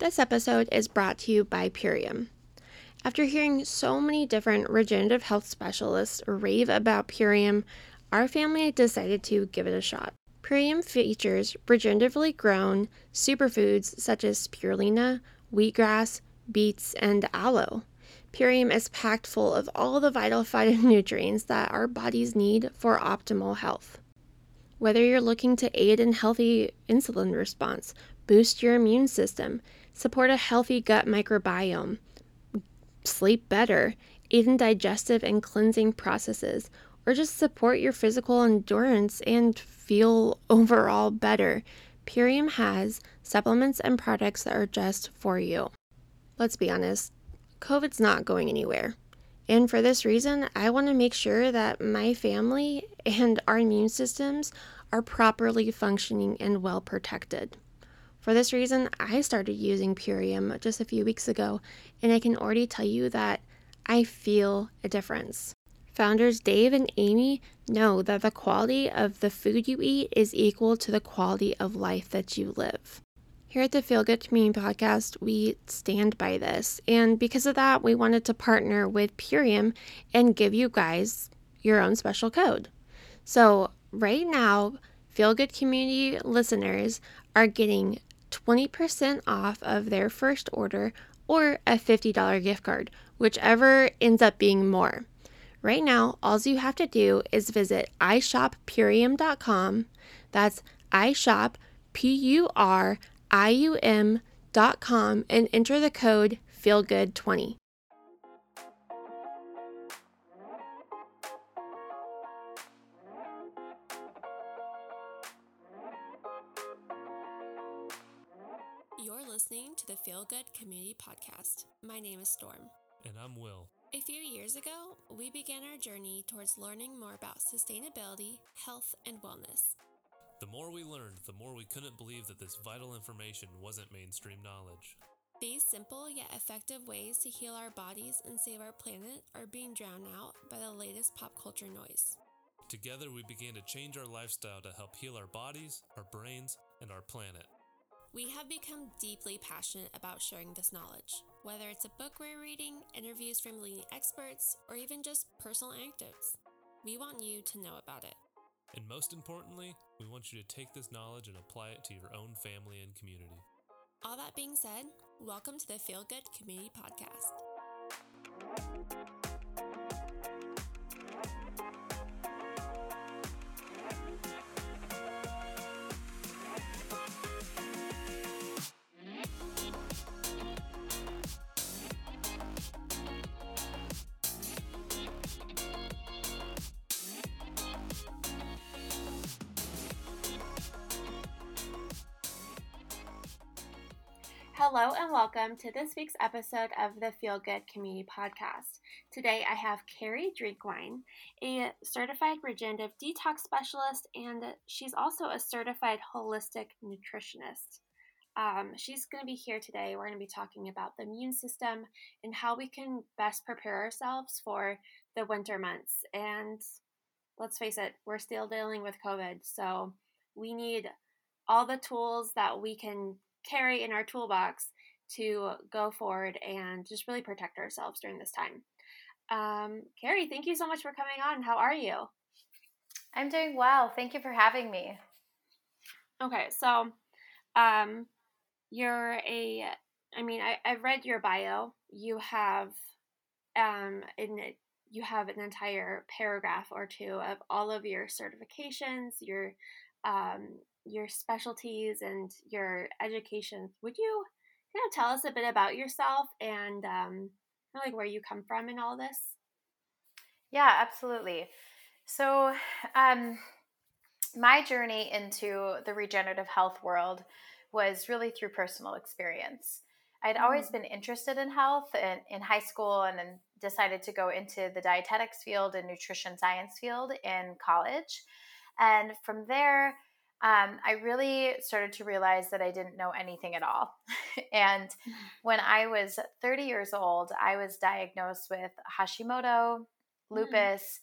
This episode is brought to you by Purium. After hearing so many different regenerative health specialists rave about Purium, our family decided to give it a shot. Purium features regeneratively grown superfoods such as spirulina, wheatgrass, beets, and aloe. Purium is packed full of all the vital phytonutrients that our bodies need for optimal health. Whether you're looking to aid in healthy insulin response, boost your immune system, support a healthy gut microbiome, sleep better, aid in digestive and cleansing processes, or just support your physical endurance and feel overall better, Purium has supplements and products that are just for you. Let's be honest, COVID's not going anywhere. And for this reason, I want to make sure that my family and our immune systems are properly functioning and well protected. For this reason, I started using Purium just a few weeks ago, and I can already tell you that I feel a difference. Founders Dave and Amy know that the quality of the food you eat is equal to the quality of life that you live. Here at the Feel Good Community Podcast, we stand by this, and because of that, we wanted to partner with Purium and give you guys your own special code. So, right now, Feel Good Community listeners are getting 20% off of their first order or a $50 gift card, whichever ends up being more. Right now, all you have to do is visit ishoppurium.com. That's ishop, P U R I U M.com, and enter the code FEELGOOD20. The Feel Good Community Podcast. My name is Storm. And I'm Will. A few years ago, we began our journey towards learning more about sustainability, health, and wellness. The more we learned, the more we couldn't believe that this vital information wasn't mainstream knowledge. These simple yet effective ways to heal our bodies and save our planet are being drowned out by the latest pop culture noise. Together, we began to change our lifestyle to help heal our bodies, our brains, and our planet. We have become deeply passionate about sharing this knowledge, whether it's a book we're reading, interviews from leading experts, or even just personal anecdotes. We want you to know about it. And most importantly, we want you to take this knowledge and apply it to your own family and community. All that being said, welcome to the Feel Good Community Podcast. Hello and welcome to this week's episode of the Feel Good Community Podcast. Today I have Carrie Drinkwine, a certified regenerative detox specialist, and she's also a certified holistic nutritionist. Um, she's going to be here today. We're going to be talking about the immune system and how we can best prepare ourselves for the winter months. And let's face it, we're still dealing with COVID, so we need all the tools that we can carry in our toolbox to go forward and just really protect ourselves during this time. Um, Carrie, thank you so much for coming on. How are you? I'm doing well. Thank you for having me. Okay, so um, you're a, I mean, I, I've read your bio. You have, um, in you have an entire paragraph or two of all of your certifications, your um, your specialties and your education. Would you kind of tell us a bit about yourself and um, kind of like where you come from in all this? Yeah, absolutely. So, um, my journey into the regenerative health world was really through personal experience. I'd always mm. been interested in health in, in high school and then decided to go into the dietetics field and nutrition science field in college. And from there, um, I really started to realize that I didn't know anything at all. and mm. when I was 30 years old, I was diagnosed with Hashimoto, mm. lupus,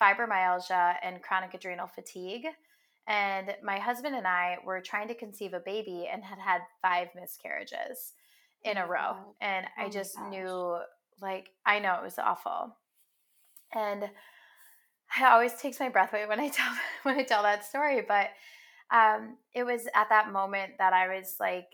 fibromyalgia, and chronic adrenal fatigue. And my husband and I were trying to conceive a baby and had had five miscarriages. in a row. And Oh I just gosh. knew, like, I know it was awful. And it always takes my breath away when I tell when I tell that story. But um, it was at that moment that I was like,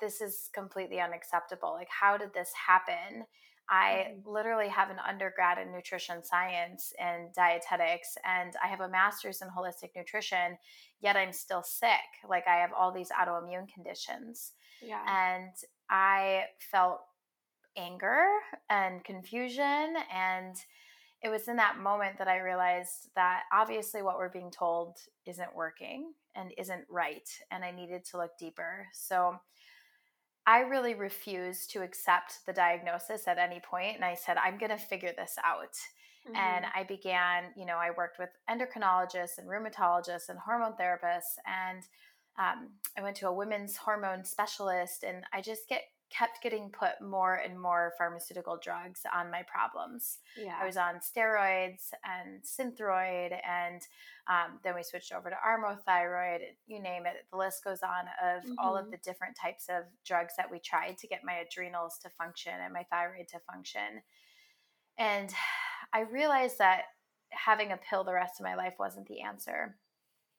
this is completely unacceptable. Like, how did this happen? I Mhm. literally have an undergrad in nutrition science and dietetics, and I have a master's in holistic nutrition, yet I'm still sick. Like, I have all these autoimmune conditions. Yeah. And I felt anger and confusion. And it was in that moment that I realized that obviously what we're being told isn't working and isn't right. And I needed to look deeper. So I really refused to accept the diagnosis at any point, And I said, I'm going to figure this out. And Mhm. I began, you know, I worked with endocrinologists and rheumatologists and hormone therapists. And um, I went to a women's hormone specialist. And I just get kept getting put more and more pharmaceutical drugs on my problems. yeah. I was on steroids and Synthroid, and um, then we switched over to Armour Thyroid. You name it, the list goes on of all of Mhm. the different types of drugs that we tried to get my adrenals to function and my thyroid to function. And I realized that having a pill the rest of my life wasn't the answer,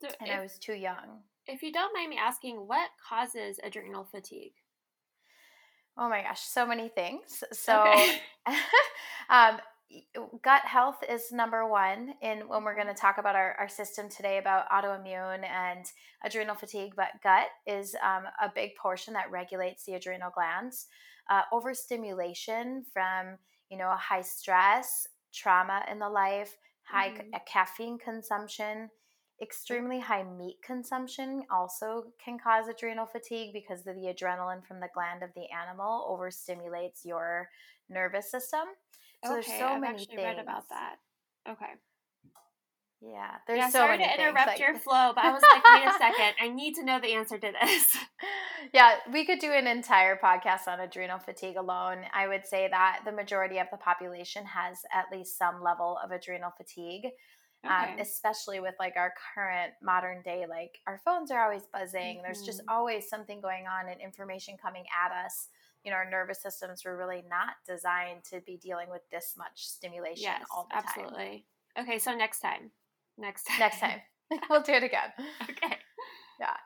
So and if, I was too young. if you don't mind me asking, what causes adrenal fatigue? Oh my gosh, so many things. So, Okay. um, gut health is number one in when we're going to talk about our, our system today about autoimmune and adrenal fatigue but gut is um, a big portion that regulates the adrenal glands uh, overstimulation from you know high stress trauma in the life high Mhm. ca- caffeine consumption extremely high meat consumption also can cause adrenal fatigue because the, the adrenaline from the gland of the animal overstimulates your nervous system so okay, there's so I've many actually things. read about that. Okay. Yeah, there's yeah, so sorry to interrupt like- your flow, but I was like, wait a second, I need to know the answer to this. yeah, we could do an entire podcast on adrenal fatigue alone. I would say that the majority of the population has at least some level of adrenal fatigue. Um, especially with like our current modern day, like our phones are always buzzing. There's just Mhm. always something going on and information coming at us. You know, our nervous systems were really not designed to be dealing with this much stimulation yes, all the time. absolutely. Okay, so next time. Next time. Next time, we'll do it again. okay. yeah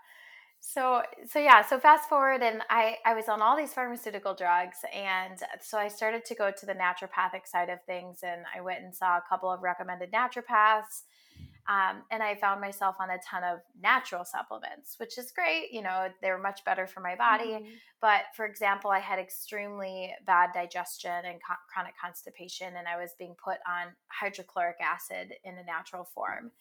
so so yeah so fast forward and i i was on all these pharmaceutical drugs and so i started to go to the naturopathic side of things and i went and saw a couple of recommended naturopaths um, and i found myself on a ton of natural supplements which is great you know they were much better for my body Mhm. but for example i had extremely bad digestion and co- chronic constipation and i was being put on hydrochloric acid in a natural form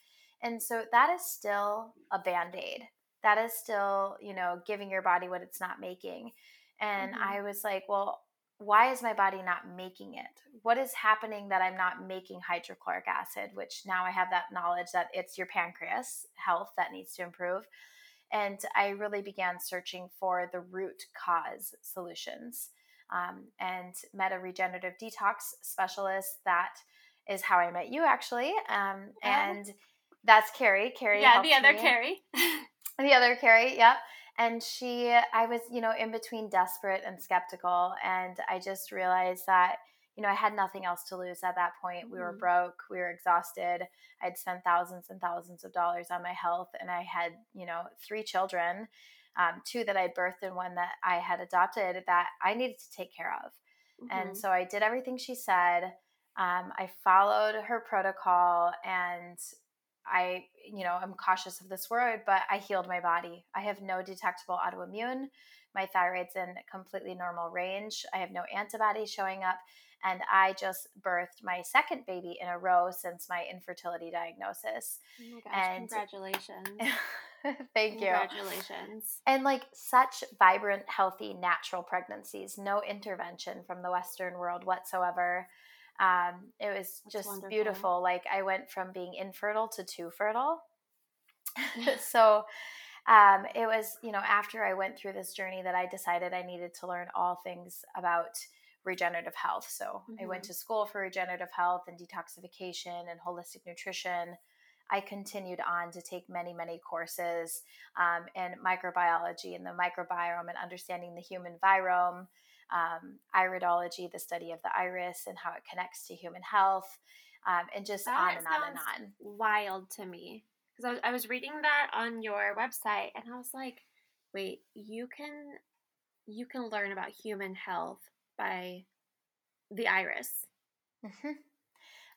and so that is still a band-aid that is still you know giving your body what it's not making. And Mhm. i was like well why is my body not making it? What is happening that i'm not making hydrochloric acid? Which now i have that knowledge that it's your pancreas health that needs to improve. And i really began searching for the root cause solutions um, and met a regenerative detox specialist that is how i met you actually um, and that's carrie. Carrie Yeah, the other me Carrie. the other Carrie, yep. And she, I was, you know, in between desperate and skeptical. And I just realized that, you know, I had nothing else to lose at that point. We were Mhm. broke, we were exhausted. I'd spent thousands and thousands of dollars on my health. And I had, you know, three children, um, two that I birthed and one that I had adopted that I needed to take care of. Mhm. And so I did everything she said. Um, I followed her protocol and I, you know, I'm cautious of this word, but I healed my body. I have no detectable autoimmune. My thyroid's in completely normal range. I have no antibodies showing up. And I just birthed my second baby in a row since my infertility diagnosis. oh my gosh, and- congratulations. Thank you Congratulations. and like such vibrant, healthy, natural pregnancies, no intervention from the Western world whatsoever. Um, it was That's just wonderful. beautiful. Like I went from being infertile to two fertile. so um, it was, you know, after I went through this journey that I decided I needed to learn all things about regenerative health. So I went Mhm. to school for regenerative health and detoxification and holistic nutrition. I continued on to take many, many courses um, in microbiology and the microbiome and understanding the human virome, um, iridology, the study of the iris and how it connects to human health, um, and just That on and on and on. Wild to me. Because I was, I was reading that on your website and I was like, wait, you can you can learn about human health by the iris. hmm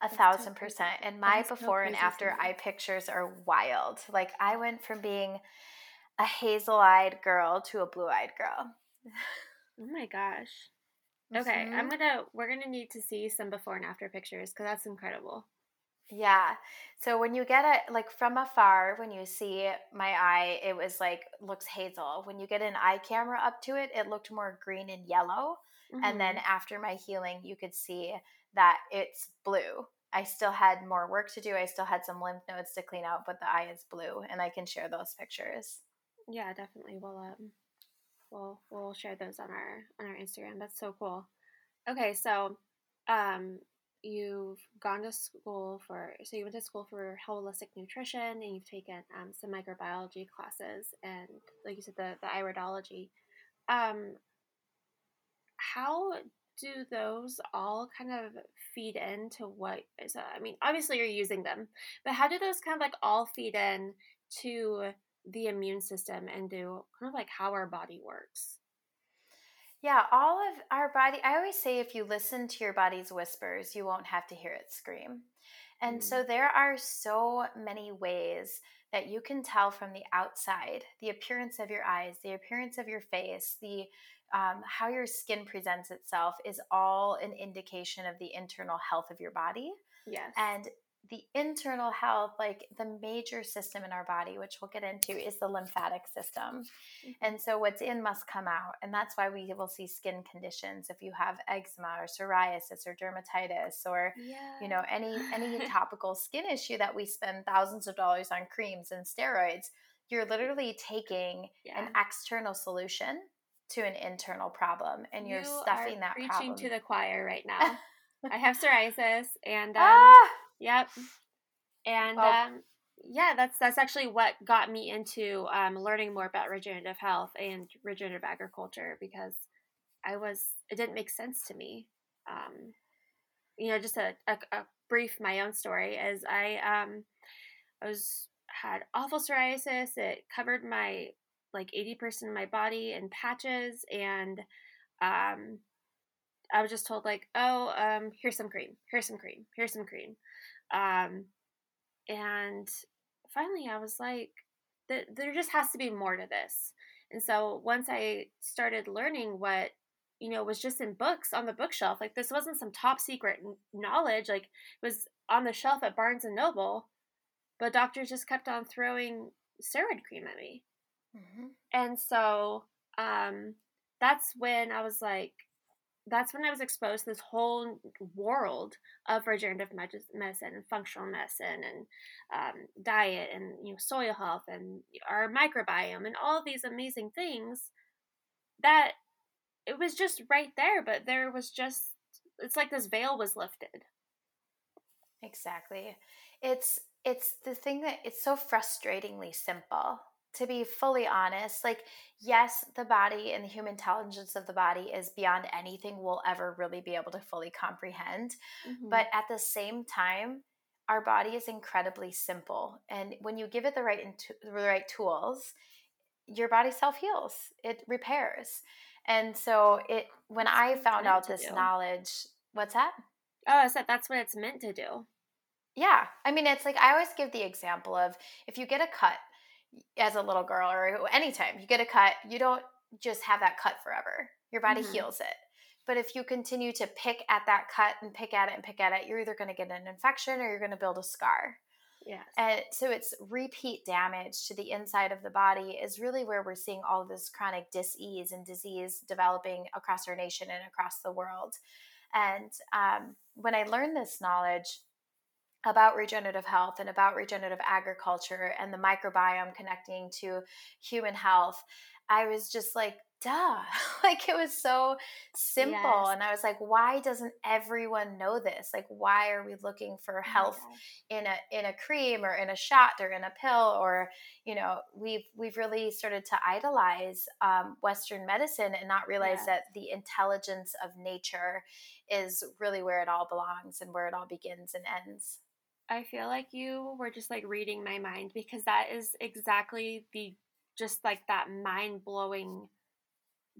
A That's thousand crazy. percent. And my before and after eye pictures are wild. Like I went from being a hazel eyed girl to a blue eyed girl. Oh my gosh. Okay, I'm Mhm. gonna we're gonna need to see some before and after pictures because that's incredible. Yeah. So when you get it like from afar, when you see my eye, it was like looks hazel. When you get an eye camera up to it, it looked more green and yellow. And then Mhm. after my healing, you could see that it's blue. I still had more work to do. I still had some lymph nodes to clean out, but the eye is blue, and I can share those pictures. yeah, definitely. We'll um we'll we'll share those on our on our Instagram. That's so cool. Okay, so um you've gone to school for so you went to school for holistic nutrition and you've taken um, some microbiology classes and like you said the the iridology. Um how do those all kind of feed into what is uh, I mean, obviously you're using them, but how do those kind of like all feed in to the immune system and do kind of like how our body works? Yeah, all of our body, I always say if you listen to your body's whispers, you won't have to hear it scream. And Mm. so there are so many ways that you can tell from the outside the appearance of your eyes, the appearance of your face, the um, how your skin presents itself is all an indication of the internal health of your body. Yes. And the internal health, like the major system in our body, which we'll get into, is the lymphatic system. Mhm. And so what's in must come out. And that's why we will see skin conditions if you have eczema or psoriasis or dermatitis or yeah. you know any any topical skin issue that we spend thousands of dollars on creams and steroids, you're literally taking yeah. an external solution to an internal problem and you're You stuffing that preaching problem. to the choir right now. I have psoriasis and um, ah! Yep. And Well- um, yeah, that's that's actually what got me into um, learning more about regenerative health and regenerative agriculture because I was it didn't make sense to me. Um, you know, just a, a, a brief my own story is I um I was had awful psoriasis. It covered my like eighty percent of my body in patches, and um, I was just told like, oh, um, here's some cream, here's some cream, here's some cream, um, and finally I was like, th- there just has to be more to this. And so once I started learning what you know was just in books on the bookshelf, like this wasn't some top secret knowledge, like it was on the shelf at Barnes and Noble, but doctors just kept on throwing steroid cream at me. Mhm. And so um, that's when I was like, that's when I was exposed to this whole world of regenerative medicine and functional medicine and um, diet and you know soil health and our microbiome and all these amazing things that it was just right there, but there was just it's like this veil was lifted. Exactly. It's it's the thing that it's so frustratingly simple. To be fully honest, like yes, the body and the human intelligence of the body is beyond anything we'll ever really be able to fully comprehend. Mm-hmm. But at the same time, our body is incredibly simple, and when you give it the right the right tools, your body self heals. It repairs. And so it when That's I found out this do. knowledge, what's that? oh, I said that's what it's meant to do. Yeah. I mean, it's like I always give the example of if you get a cut as a little girl or anytime you get a cut, you don't just have that cut forever. Your body Mhm. heals it. But if you continue to pick at that cut and pick at it and pick at it, you're either going to get an infection or you're going to build a scar. Yes. And so it's repeat damage to the inside of the body is really where we're seeing all this chronic disease and disease developing across our nation and across the world. And um, when I learned this knowledge about regenerative health and about regenerative agriculture and the microbiome connecting to human health, I was just like, duh. like it was so simple. Yes. And I was like, why doesn't everyone know this? Like, why are we looking for Oh health gosh. in a in a cream or in a shot or in a pill? Or, you know, we've we've really started to idolize um, Western medicine and not realize Yes. that the intelligence of nature is really where it all belongs and where it all begins and ends. I feel like you were just like reading my mind because that is exactly the just like that mind blowing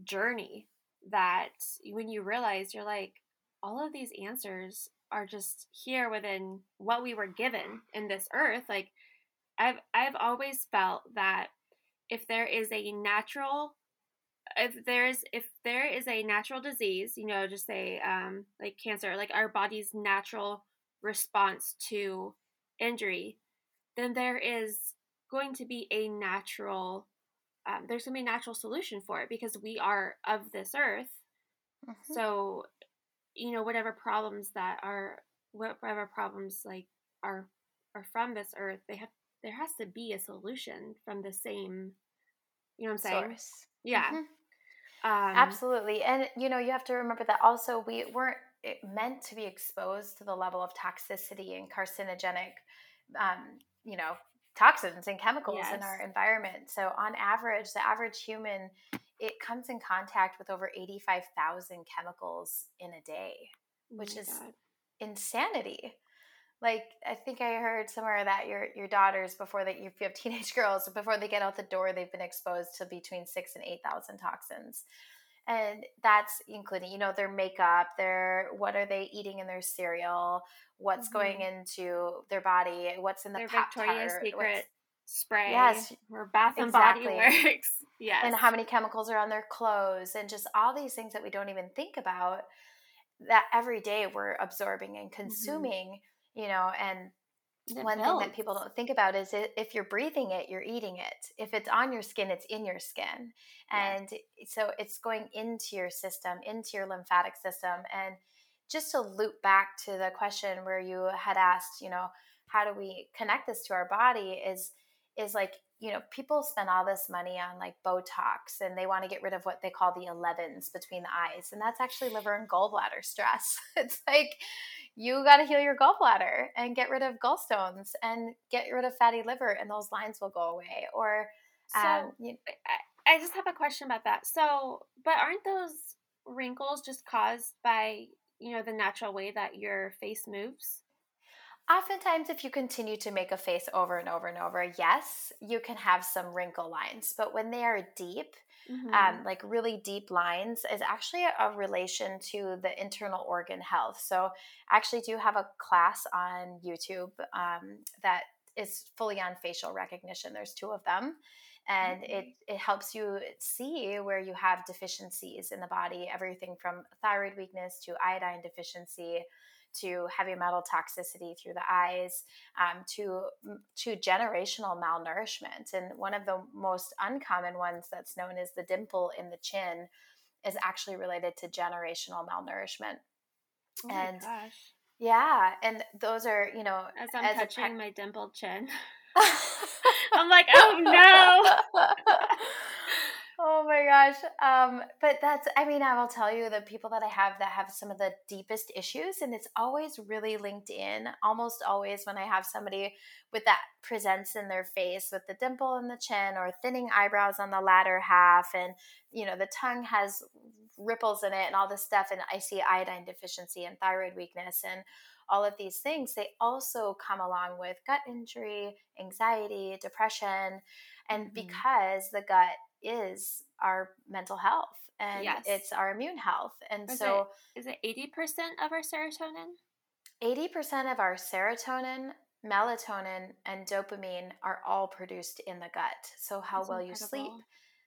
journey that when you realize you're like, all of these answers are just here within what we were given in this earth. Like I've I've always felt that if there is a natural if there's if there is a natural disease, you know, just say um like cancer, like our body's natural response to injury, then there is going to be a natural um, there's going to be a natural solution for it because we are of this earth. Mhm. So, you know, whatever problems that are whatever problems like are are from this earth, they have there has to be a solution from the same you know what I'm saying? Source. Yeah. Mhm. Um Absolutely. And you know, you have to remember that also we weren't meant to be exposed to the level of toxicity and carcinogenic um, you know, toxins and chemicals in our environment. So on average, the average human it comes in contact with over 85,000 chemicals in a day, oh which my is God. insanity. Like I think I heard somewhere that your your daughters before that if you have teenage girls before they get out the door they've been exposed to between six and eight thousand toxins, and that's including you know their makeup, their what are they eating in their cereal, what's going Mhm. into their body, what's in the Their Victoria's Secret spray Yes, or Bath and Body. Works. yes. and how many chemicals are on their clothes, and just all these things that we don't even think about that every day we're absorbing and Mm-hmm. consuming. You know, and One thing that people don't think about is if you're breathing it, you're eating it. If it's on your skin, it's in your skin. Yes. And so it's going into your system, into your lymphatic system. And just to loop back to the question where you had asked, you know, how do we connect this to our body is is like, you know, people spend all this money on like Botox and they want to get rid of what they call the 11s between the eyes. And that's actually liver and gallbladder stress. It's like you got to heal your gallbladder and get rid of gallstones and get rid of fatty liver and those lines will go away or So um, you, I, I just have a question about that. So, but aren't those wrinkles just caused by, you know, the natural way that your face moves? oftentimes if you continue to make a face over and over and over yes you can have some wrinkle lines but when they are deep Mhm. um, like really deep lines is actually a, a relation to the internal organ health. So, I actually do have a class on YouTube um, that is fully on facial recognition. There's two of them, and it it helps you see where you have deficiencies in the body. Everything from thyroid weakness to iodine deficiency to heavy metal toxicity through the eyes um, to to generational malnourishment and one of the most uncommon ones that's known as the dimple in the chin is actually related to generational malnourishment oh my and gosh. yeah and those are you know As I'm as touching my dimpled chin, I'm like, oh no. oh my gosh um but that's i mean i will tell you the people that i have that have some of the deepest issues and it's always really linked in almost always when i have somebody with that presents in their face with the dimple in the chin or thinning eyebrows on the latter half and you know the tongue has ripples in it and all this stuff and i see iodine deficiency and thyroid weakness and all of these things they also come along with gut injury anxiety depression and Mhm. because the gut is our mental health and Yes. it's our immune health and Is so Is it 80% of our serotonin? 80% of our serotonin melatonin and dopamine are all produced in the gut so how That's well you sleep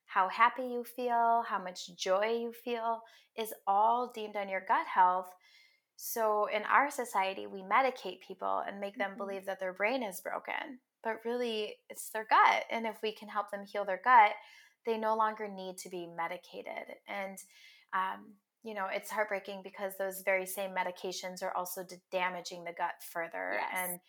how happy you feel how much joy you feel is all deemed on your gut health so in our society we medicate people and make them Mhm. believe that their brain is broken but really it's their gut and if we can help them heal their gut they no longer need to be medicated and um, you know it's heartbreaking because those very same medications are also d- damaging the gut further Yes. and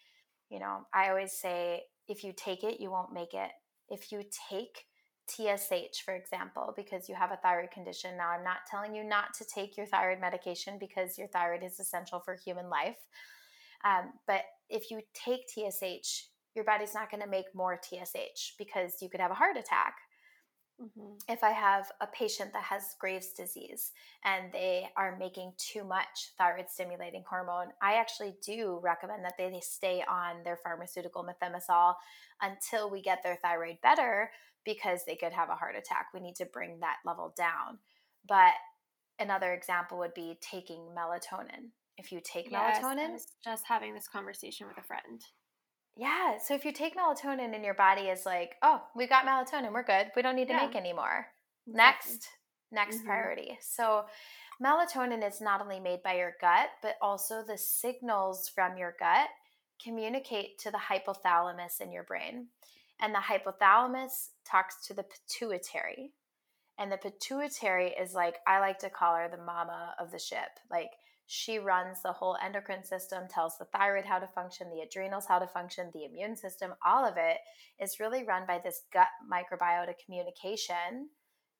you know i always say if you take it you won't make it if you take TSH, for example, because you have a thyroid condition. Now, I'm not telling you not to take your thyroid medication because your thyroid is essential for human life. Um, but if you take TSH, your body's not going to make more TSH because you could have a heart attack. Mm-hmm. If I have a patient that has Graves' disease and they are making too much thyroid stimulating hormone, I actually do recommend that they stay on their pharmaceutical methimazole until we get their thyroid better because they could have a heart attack. We need to bring that level down. But another example would be taking melatonin. If you take yes, melatonin, just having this conversation with a friend. Yeah. So if you take melatonin and your body is like, oh, we got melatonin, we're good. We don't need to yeah. make anymore. Exactly. Next, next mm-hmm. priority. So melatonin is not only made by your gut, but also the signals from your gut communicate to the hypothalamus in your brain. And the hypothalamus talks to the pituitary. And the pituitary is like, I like to call her the mama of the ship. Like, she runs the whole endocrine system, tells the thyroid how to function, the adrenals how to function, the immune system, all of it is really run by this gut microbiota communication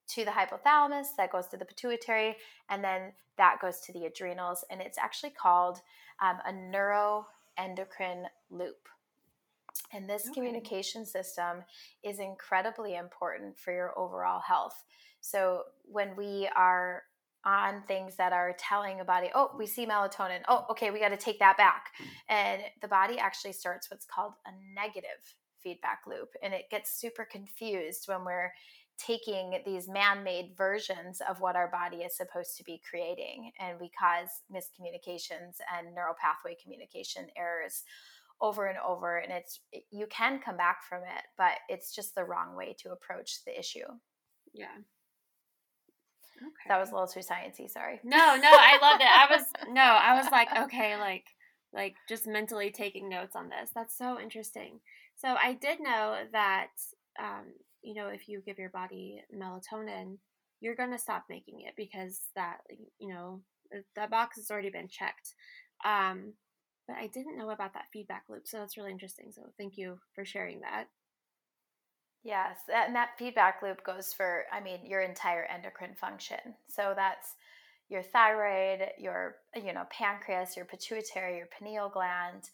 to the hypothalamus that goes to the pituitary, and then that goes to the adrenals. And it's actually called um, a neuroendocrine loop. And this okay. communication system is incredibly important for your overall health. So when we are on things that are telling a body, oh, we see melatonin. Oh, okay, we got to take that back. Hmm. And the body actually starts what's called a negative feedback loop. And it gets super confused when we're taking these man made versions of what our body is supposed to be creating. And we cause miscommunications and neural pathway communication errors over and over. And it's, you can come back from it, but it's just the wrong way to approach the issue. Yeah. That was a little too sciencey. Sorry. No, no, I loved it. I was no, I was like, okay, like, like just mentally taking notes on this. That's so interesting. So I did know that, um, you know, if you give your body melatonin, you're gonna stop making it because that, you know, that box has already been checked. Um, but I didn't know about that feedback loop, so that's really interesting. So thank you for sharing that. Yes, and that feedback loop goes for, I mean, your entire endocrine function. So that's your thyroid, your, you know, pancreas, your pituitary, your pineal gland.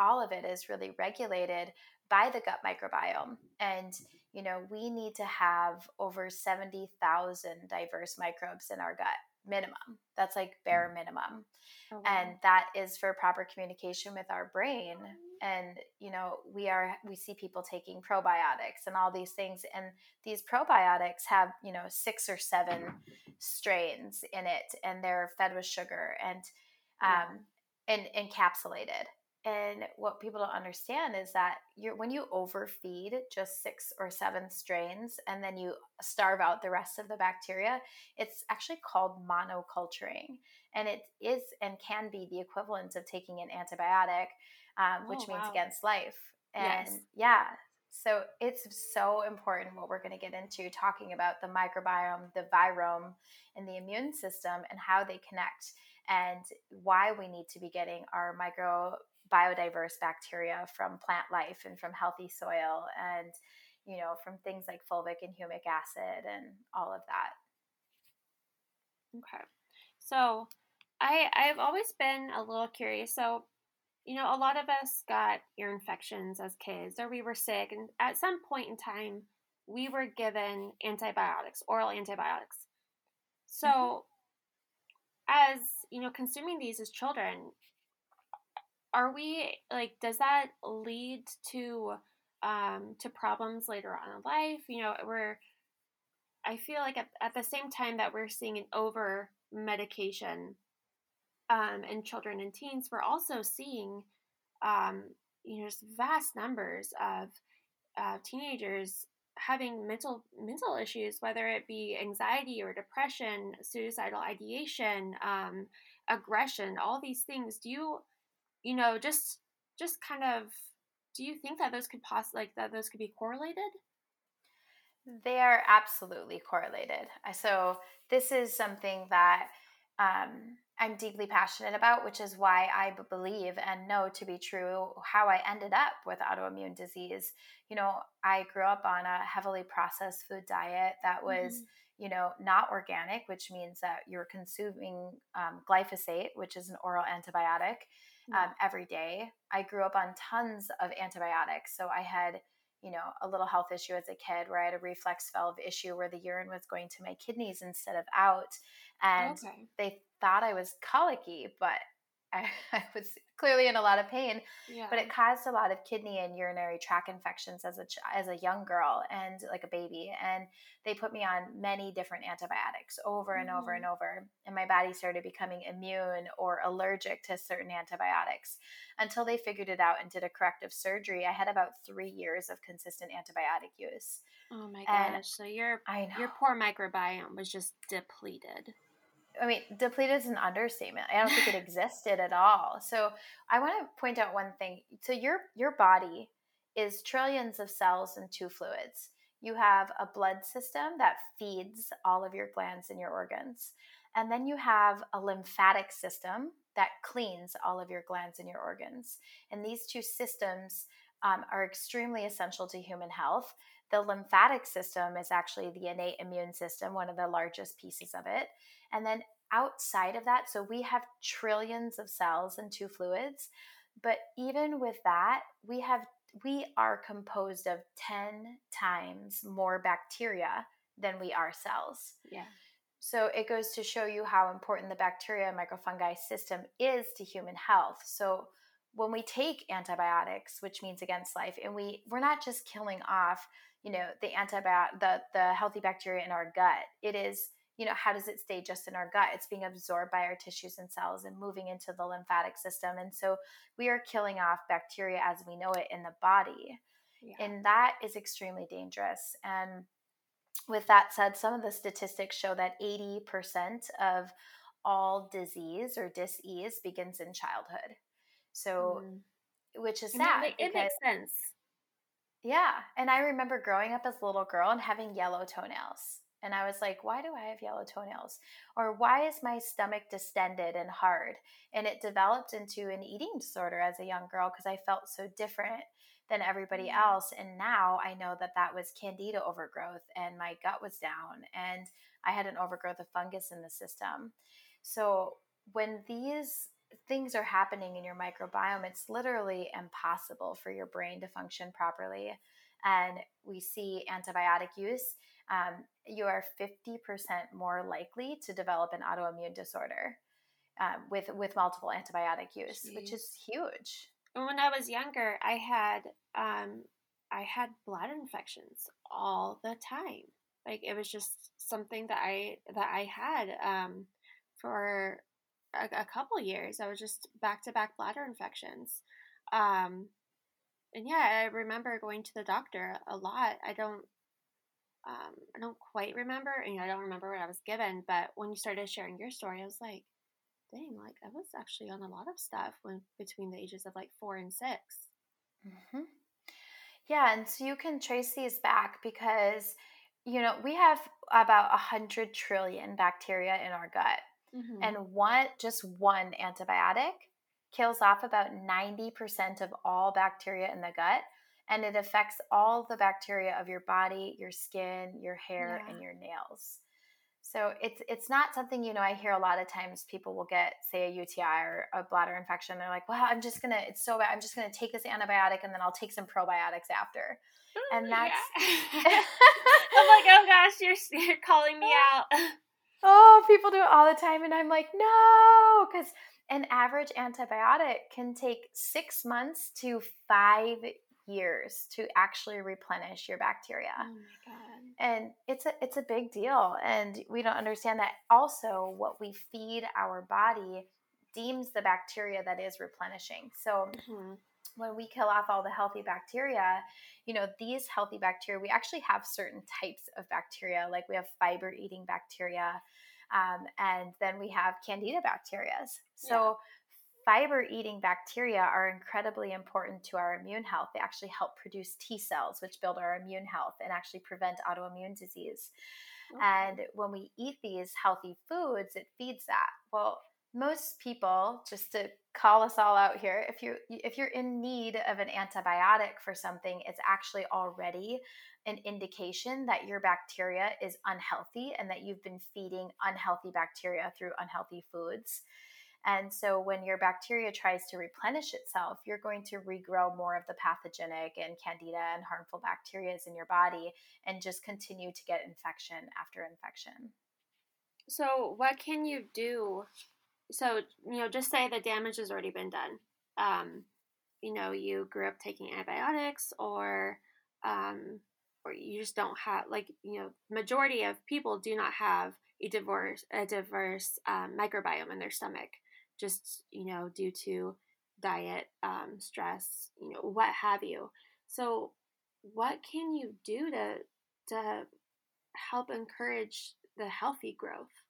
All of it is really regulated by the gut microbiome. And, you know, we need to have over 70,000 diverse microbes in our gut minimum. That's like bare mm. minimum. Oh, wow. And that is for proper communication with our brain. And you know, we are we see people taking probiotics and all these things and these probiotics have, you know, 6 or 7 strains in it and they're fed with sugar and um and encapsulated. And what people don't understand is that you're, when you overfeed just six or seven strains and then you starve out the rest of the bacteria, it's actually called monoculturing. And it is and can be the equivalent of taking an antibiotic, um, oh, which means wow. against life. And yes. yeah, so it's so important what we're going to get into talking about the microbiome, the virome, and the immune system and how they connect and why we need to be getting our micro biodiverse bacteria from plant life and from healthy soil and you know from things like fulvic and humic acid and all of that okay so i i've always been a little curious so you know a lot of us got ear infections as kids or we were sick and at some point in time we were given antibiotics oral antibiotics so mm-hmm. as you know consuming these as children are we like does that lead to um to problems later on in life you know we're i feel like at, at the same time that we're seeing an over medication um in children and teens we're also seeing um you know just vast numbers of uh, teenagers having mental mental issues whether it be anxiety or depression suicidal ideation um, aggression all these things do you you know, just just kind of do you think that those could possibly like that those could be correlated? They are absolutely correlated. So this is something that um, I'm deeply passionate about, which is why I believe and know to be true how I ended up with autoimmune disease. You know, I grew up on a heavily processed food diet that was, mm-hmm. you know, not organic, which means that you're consuming um, glyphosate, which is an oral antibiotic, mm-hmm. um, every day. I grew up on tons of antibiotics. So I had you know, a little health issue as a kid where I had a reflex valve issue where the urine was going to my kidneys instead of out. And okay. they thought I was colicky, but I, I, was clearly in a lot of pain. Yeah. But it caused a lot of kidney and urinary tract infections as a as a young girl and like a baby. And they put me on many different antibiotics over and mm-hmm. over and over. And my body started becoming immune or allergic to certain antibiotics until they figured it out and did a corrective surgery. I had about three years of consistent antibiotic use. Oh my gosh! And so your your poor microbiome was just depleted. I mean, depleted is an understatement. I don't think it existed at all. So I want to point out one thing. So your your body is trillions of cells and two fluids. You have a blood system that feeds all of your glands and your organs. And then you have a lymphatic system that cleans all of your glands and your organs. And these two systems um, are extremely essential to human health. The lymphatic system is actually the innate immune system, one of the largest pieces of it. And then outside of that, so we have trillions of cells and two fluids, but even with that, we have we are composed of 10 times more bacteria than we are cells. Yeah. So it goes to show you how important the bacteria microfungi system is to human health. So when we take antibiotics, which means against life, and we we're not just killing off, you know, the antibiotic the the healthy bacteria in our gut. It is you know, how does it stay just in our gut? It's being absorbed by our tissues and cells and moving into the lymphatic system. And so we are killing off bacteria as we know it in the body. Yeah. And that is extremely dangerous. And with that said, some of the statistics show that 80% of all disease or disease begins in childhood. So, mm. which is sad. Mean, it makes sense. Yeah. And I remember growing up as a little girl and having yellow toenails. And I was like, why do I have yellow toenails? Or why is my stomach distended and hard? And it developed into an eating disorder as a young girl because I felt so different than everybody mm. else. And now I know that that was candida overgrowth and my gut was down and I had an overgrowth of fungus in the system. So when these things are happening in your microbiome, it's literally impossible for your brain to function properly. And we see antibiotic use um, you are 50% more likely to develop an autoimmune disorder um, with with multiple antibiotic use, Jeez. which is huge. And when I was younger, I had um, I had bladder infections all the time. Like it was just something that I that I had um, for a, a couple years. I was just back to back bladder infections. Um, and yeah, I remember going to the doctor a lot. I don't um, I don't quite remember, and I don't remember what I was given. But when you started sharing your story, I was like, dang, like I was actually on a lot of stuff when between the ages of like four and 6 mm-hmm. Yeah, and so you can trace these back because you know we have about a hundred trillion bacteria in our gut, mm-hmm. and one just one antibiotic kills off about ninety percent of all bacteria in the gut and it affects all the bacteria of your body, your skin, your hair, yeah. and your nails. So it's it's not something you know. I hear a lot of times people will get say a UTI or a bladder infection. They're like, "Well, I'm just gonna. It's so bad. I'm just gonna take this antibiotic and then I'll take some probiotics after." And that's. Yeah. I'm like, oh gosh, you're you're calling me out. oh, people do it all the time, and I'm like, no, because an average antibiotic can take six months to five years to actually replenish your bacteria. Oh my god. And it's a it's a big deal and we don't understand that also what we feed our body deems the bacteria that is replenishing. So mm-hmm. When we kill off all the healthy bacteria, you know, these healthy bacteria, we actually have certain types of bacteria, like we have fiber eating bacteria, um, and then we have candida bacteria. So yeah fiber eating bacteria are incredibly important to our immune health. They actually help produce T cells, which build our immune health and actually prevent autoimmune disease. Okay. And when we eat these healthy foods, it feeds that. Well, most people just to call us all out here if you if you're in need of an antibiotic for something it's actually already an indication that your bacteria is unhealthy and that you've been feeding unhealthy bacteria through unhealthy foods. And so when your bacteria tries to replenish itself you're going to regrow more of the pathogenic and candida and harmful bacteria in your body and just continue to get infection after infection. So what can you do so you know just say the damage has already been done. Um, you know you grew up taking antibiotics or um, or you just don't have like you know majority of people do not have a diverse a diverse um, microbiome in their stomach just you know due to diet um, stress you know what have you. So what can you do to to help encourage the healthy growth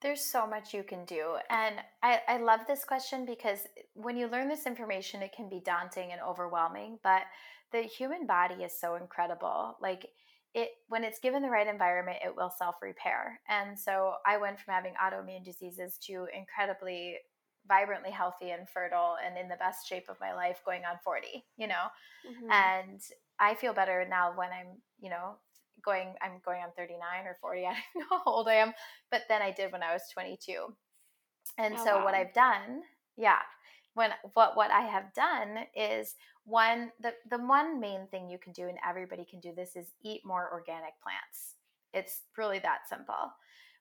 there's so much you can do. And I, I love this question because when you learn this information, it can be daunting and overwhelming. But the human body is so incredible. Like, it when it's given the right environment, it will self repair. And so I went from having autoimmune diseases to incredibly vibrantly healthy and fertile and in the best shape of my life going on 40, you know? Mm-hmm. And I feel better now when I'm, you know, going i'm going on 39 or 40 i don't know how old i am but then i did when i was 22 and oh, so wow. what i've done yeah when what what i have done is one the the one main thing you can do and everybody can do this is eat more organic plants. It's really that simple.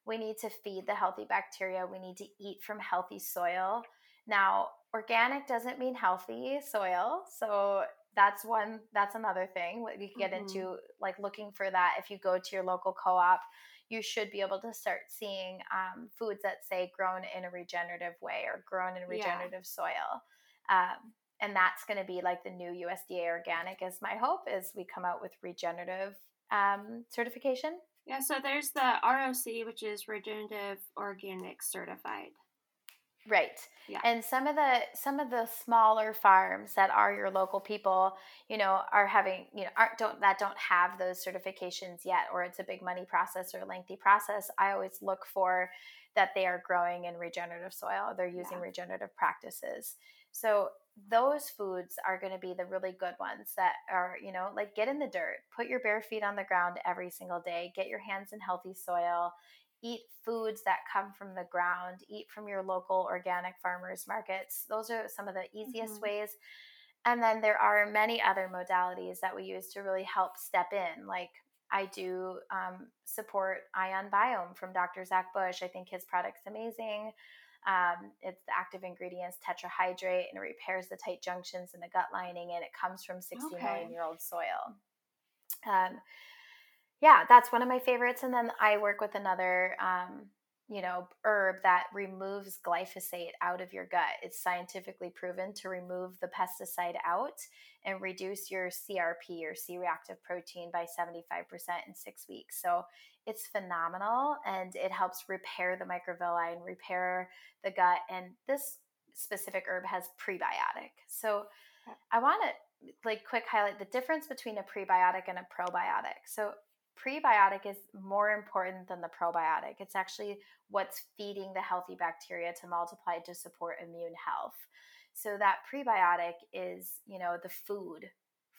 We need to feed the healthy bacteria. We need to eat from healthy soil. Now organic doesn't mean healthy soil so that's one that's another thing we could get mm-hmm. into like looking for that if you go to your local co-op you should be able to start seeing um, foods that say grown in a regenerative way or grown in regenerative yeah. soil um, and that's going to be like the new usda organic is my hope is we come out with regenerative um, certification yeah so there's the roc which is regenerative organic certified Right. Yeah. And some of the some of the smaller farms that are your local people, you know, are having, you know, aren't don't that don't have those certifications yet or it's a big money process or lengthy process. I always look for that they are growing in regenerative soil, they're using yeah. regenerative practices. So those foods are going to be the really good ones that are, you know, like get in the dirt, put your bare feet on the ground every single day, get your hands in healthy soil, eat foods that come from the ground, eat from your local organic farmers markets. Those are some of the easiest mm-hmm. ways. And then there are many other modalities that we use to really help step in. Like I do um, support Ion Biome from Dr. Zach Bush. I think his product's amazing. Um, it's the active ingredients terrahydrite and it repairs the tight junctions in the gut lining and it comes from 60 okay. million year old soil. Um, yeah, that's one of my favorites. And then I work with another, um, you know, herb that removes glyphosate out of your gut. It's scientifically proven to remove the pesticide out and reduce your CRP or C reactive protein by 75% in six weeks. So it's phenomenal and it helps repair the microvilli and repair the gut. And this specific herb has prebiotic. So I want to like quick highlight the difference between a prebiotic and a probiotic. So prebiotic is more important than the probiotic. It's actually what's feeding the healthy bacteria to multiply to support immune health. So that prebiotic is, you know, the food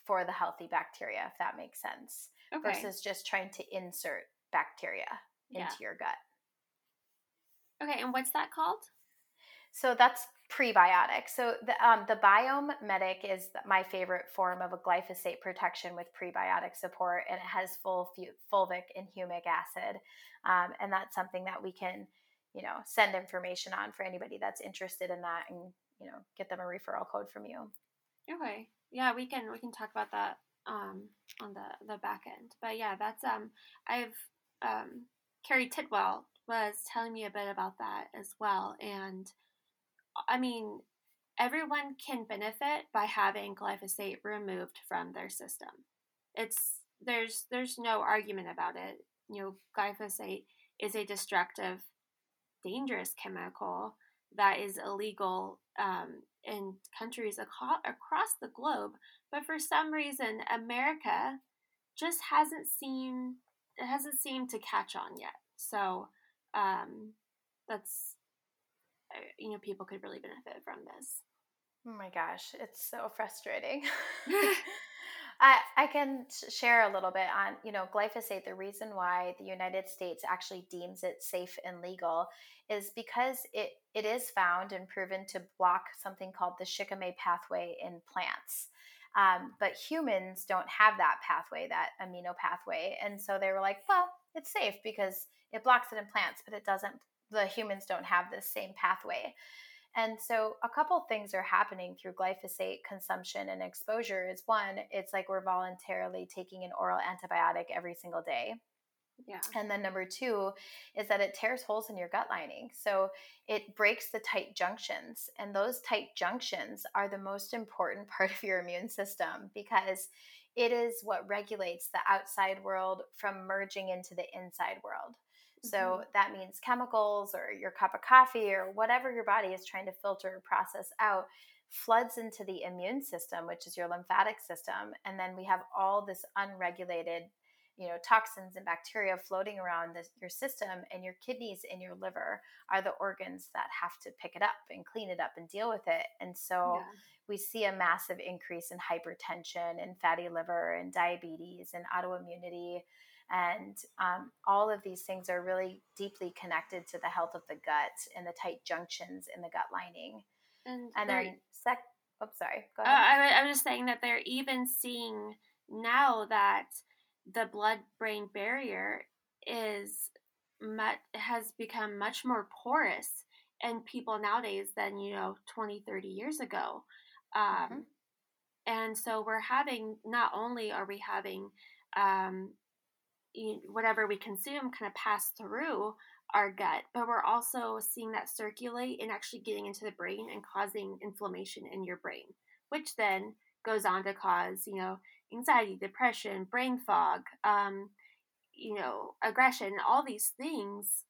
for the healthy bacteria, if that makes sense, okay. versus just trying to insert bacteria into yeah. your gut. Okay, and what's that called? So that's prebiotic. So the um, the Biome Medic is my favorite form of a glyphosate protection with prebiotic support, and it has full fulvic and humic acid, um, and that's something that we can, you know, send information on for anybody that's interested in that, and you know, get them a referral code from you. Okay, yeah, we can we can talk about that um, on the the back end, but yeah, that's um I've um Carrie Tidwell was telling me a bit about that as well, and I mean, everyone can benefit by having glyphosate removed from their system. It's there's there's no argument about it. You know, glyphosate is a destructive, dangerous chemical that is illegal um, in countries aco- across the globe. But for some reason, America just hasn't seen it hasn't seemed to catch on yet. So um, that's you know people could really benefit from this. Oh my gosh, it's so frustrating. I, I can share a little bit on, you know, glyphosate. The reason why the United States actually deems it safe and legal is because it, it is found and proven to block something called the shikimate pathway in plants. Um, but humans don't have that pathway, that amino pathway. And so they were like, well, it's safe because it blocks it in plants, but it doesn't, the humans don't have this same pathway. And so a couple things are happening through glyphosate consumption and exposure is one, it's like we're voluntarily taking an oral antibiotic every single day. Yeah. And then number two is that it tears holes in your gut lining. So it breaks the tight junctions. And those tight junctions are the most important part of your immune system because it is what regulates the outside world from merging into the inside world. So mm-hmm. that means chemicals or your cup of coffee or whatever your body is trying to filter or process out floods into the immune system, which is your lymphatic system. And then we have all this unregulated, you know, toxins and bacteria floating around this, your system, and your kidneys and your liver are the organs that have to pick it up and clean it up and deal with it. And so yeah. we see a massive increase in hypertension and fatty liver and diabetes and autoimmunity and um, all of these things are really deeply connected to the health of the gut and the tight junctions in the gut lining. And, and then, sec. Oops, sorry. Go ahead. Uh, I, I'm just saying that they're even seeing now that the blood-brain barrier is much, has become much more porous in people nowadays than you know 20 30 years ago um, mm-hmm. and so we're having not only are we having um, whatever we consume kind of pass through our gut, but we're also seeing that circulate and actually getting into the brain and causing inflammation in your brain, which then goes on to cause, you know, anxiety, depression, brain fog, um, you know, aggression, all these things.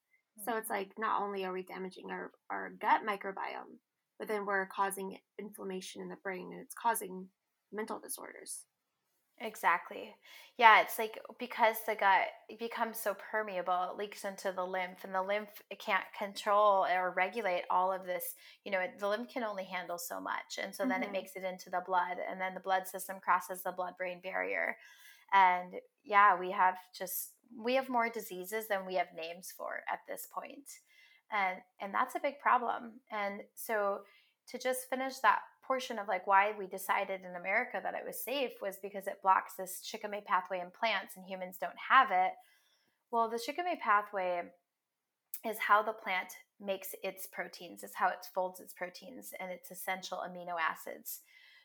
So it's like not only are we damaging our, our gut microbiome, but then we're causing inflammation in the brain and it's causing mental disorders. Exactly. Yeah, it's like because the gut becomes so permeable, it leaks into the lymph, and the lymph can't control or regulate all of this. You know, the lymph can only handle so much. And so then mm-hmm. it makes it into the blood, and then the blood system crosses the blood brain barrier. And yeah, we have just, we have more diseases than we have names for at this point. And, and that's a big problem. And so to just finish that portion of like why we decided in America that it was safe was because it blocks this shikimate pathway in plants and humans don't have it. Well, the shikimate pathway is how the plant makes its proteins, is how it folds its proteins and its essential amino acids.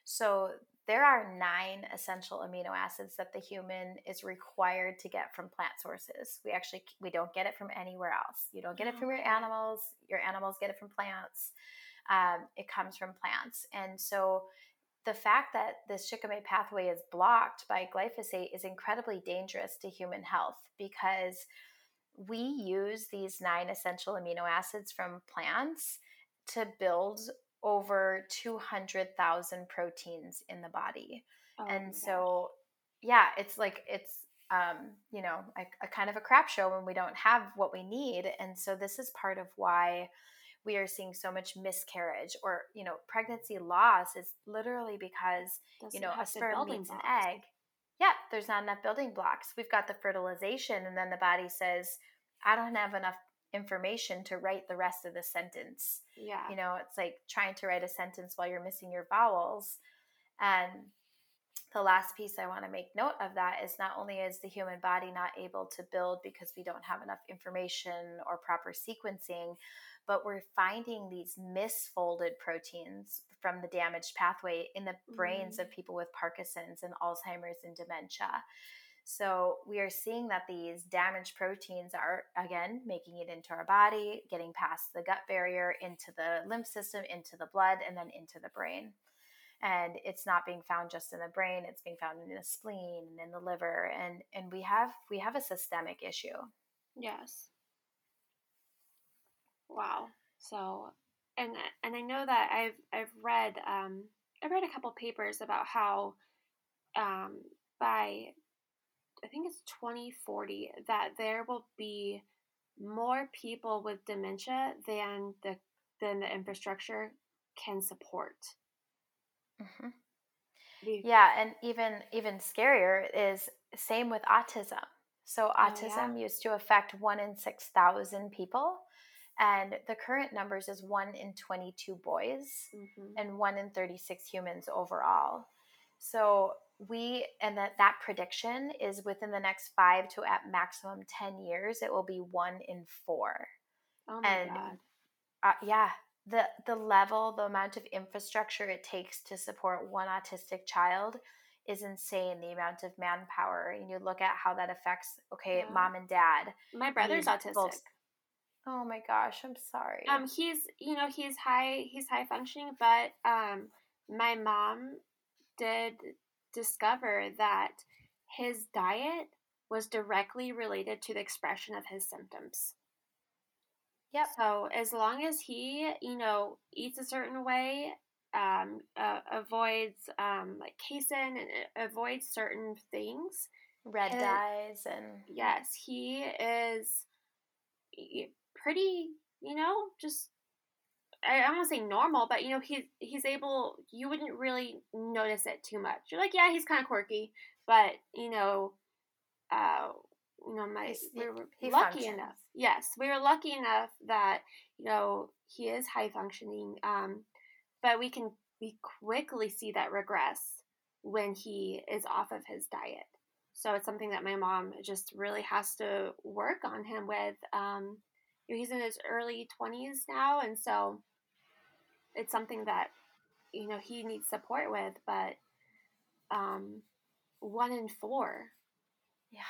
So there are nine essential amino acids that the human is required to get from plant sources. We actually we don't get it from anywhere else. You don't get it oh, from your animals. Your animals get it from plants um, it comes from plants. And so the fact that this shikimate pathway is blocked by glyphosate is incredibly dangerous to human health because we use these nine essential amino acids from plants to build over 200,000 proteins in the body. Oh, and so, yeah, it's like, it's, um, you know, a, a kind of a crap show when we don't have what we need. And so, this is part of why we are seeing so much miscarriage or you know pregnancy loss is literally because Doesn't you know a sperm meets an egg. Yeah there's not enough building blocks. We've got the fertilization and then the body says i don't have enough information to write the rest of the sentence. Yeah. You know it's like trying to write a sentence while you're missing your vowels. And the last piece I want to make note of that is not only is the human body not able to build because we don't have enough information or proper sequencing, but we're finding these misfolded proteins from the damaged pathway in the brains mm. of people with Parkinson's and Alzheimer's and dementia. So we are seeing that these damaged proteins are again making it into our body, getting past the gut barrier, into the lymph system, into the blood, and then into the brain. And it's not being found just in the brain; it's being found in the spleen and in the liver, and and we have we have a systemic issue. Yes. Wow. So, and and I know that I've I've read um, I've read a couple papers about how um, by I think it's 2040 that there will be more people with dementia than the than the infrastructure can support. Mm-hmm. Yeah, and even even scarier is same with autism. So autism oh, yeah. used to affect one in six thousand people, and the current numbers is one in twenty two boys mm-hmm. and one in thirty six humans overall. So we and that that prediction is within the next five to at maximum ten years, it will be one in four. Oh my and, god! Uh, yeah, the the level, the amount of infrastructure it takes to support one autistic child is insane. The amount of manpower, and you look at how that affects okay, yeah. mom and dad. My brother's autistic. Both, oh my gosh, I'm sorry. Um, he's you know he's high he's high functioning, but um, my mom did discover that his diet was directly related to the expression of his symptoms. Yep. So as long as he, you know, eats a certain way, um, uh, avoids um, like casein and uh, avoids certain things, red his, dyes, and yes, he is pretty, you know, just I don't want to say normal, but you know, he's he's able. You wouldn't really notice it too much. You're like, yeah, he's kind of quirky, but you know, uh, you know, my he's, we were lucky functions. enough. Yes, we were lucky enough that you know he is high functioning. Um, but we can we quickly see that regress when he is off of his diet. So it's something that my mom just really has to work on him with. Um, he's in his early 20s now, and so it's something that you know he needs support with but um one in four yeah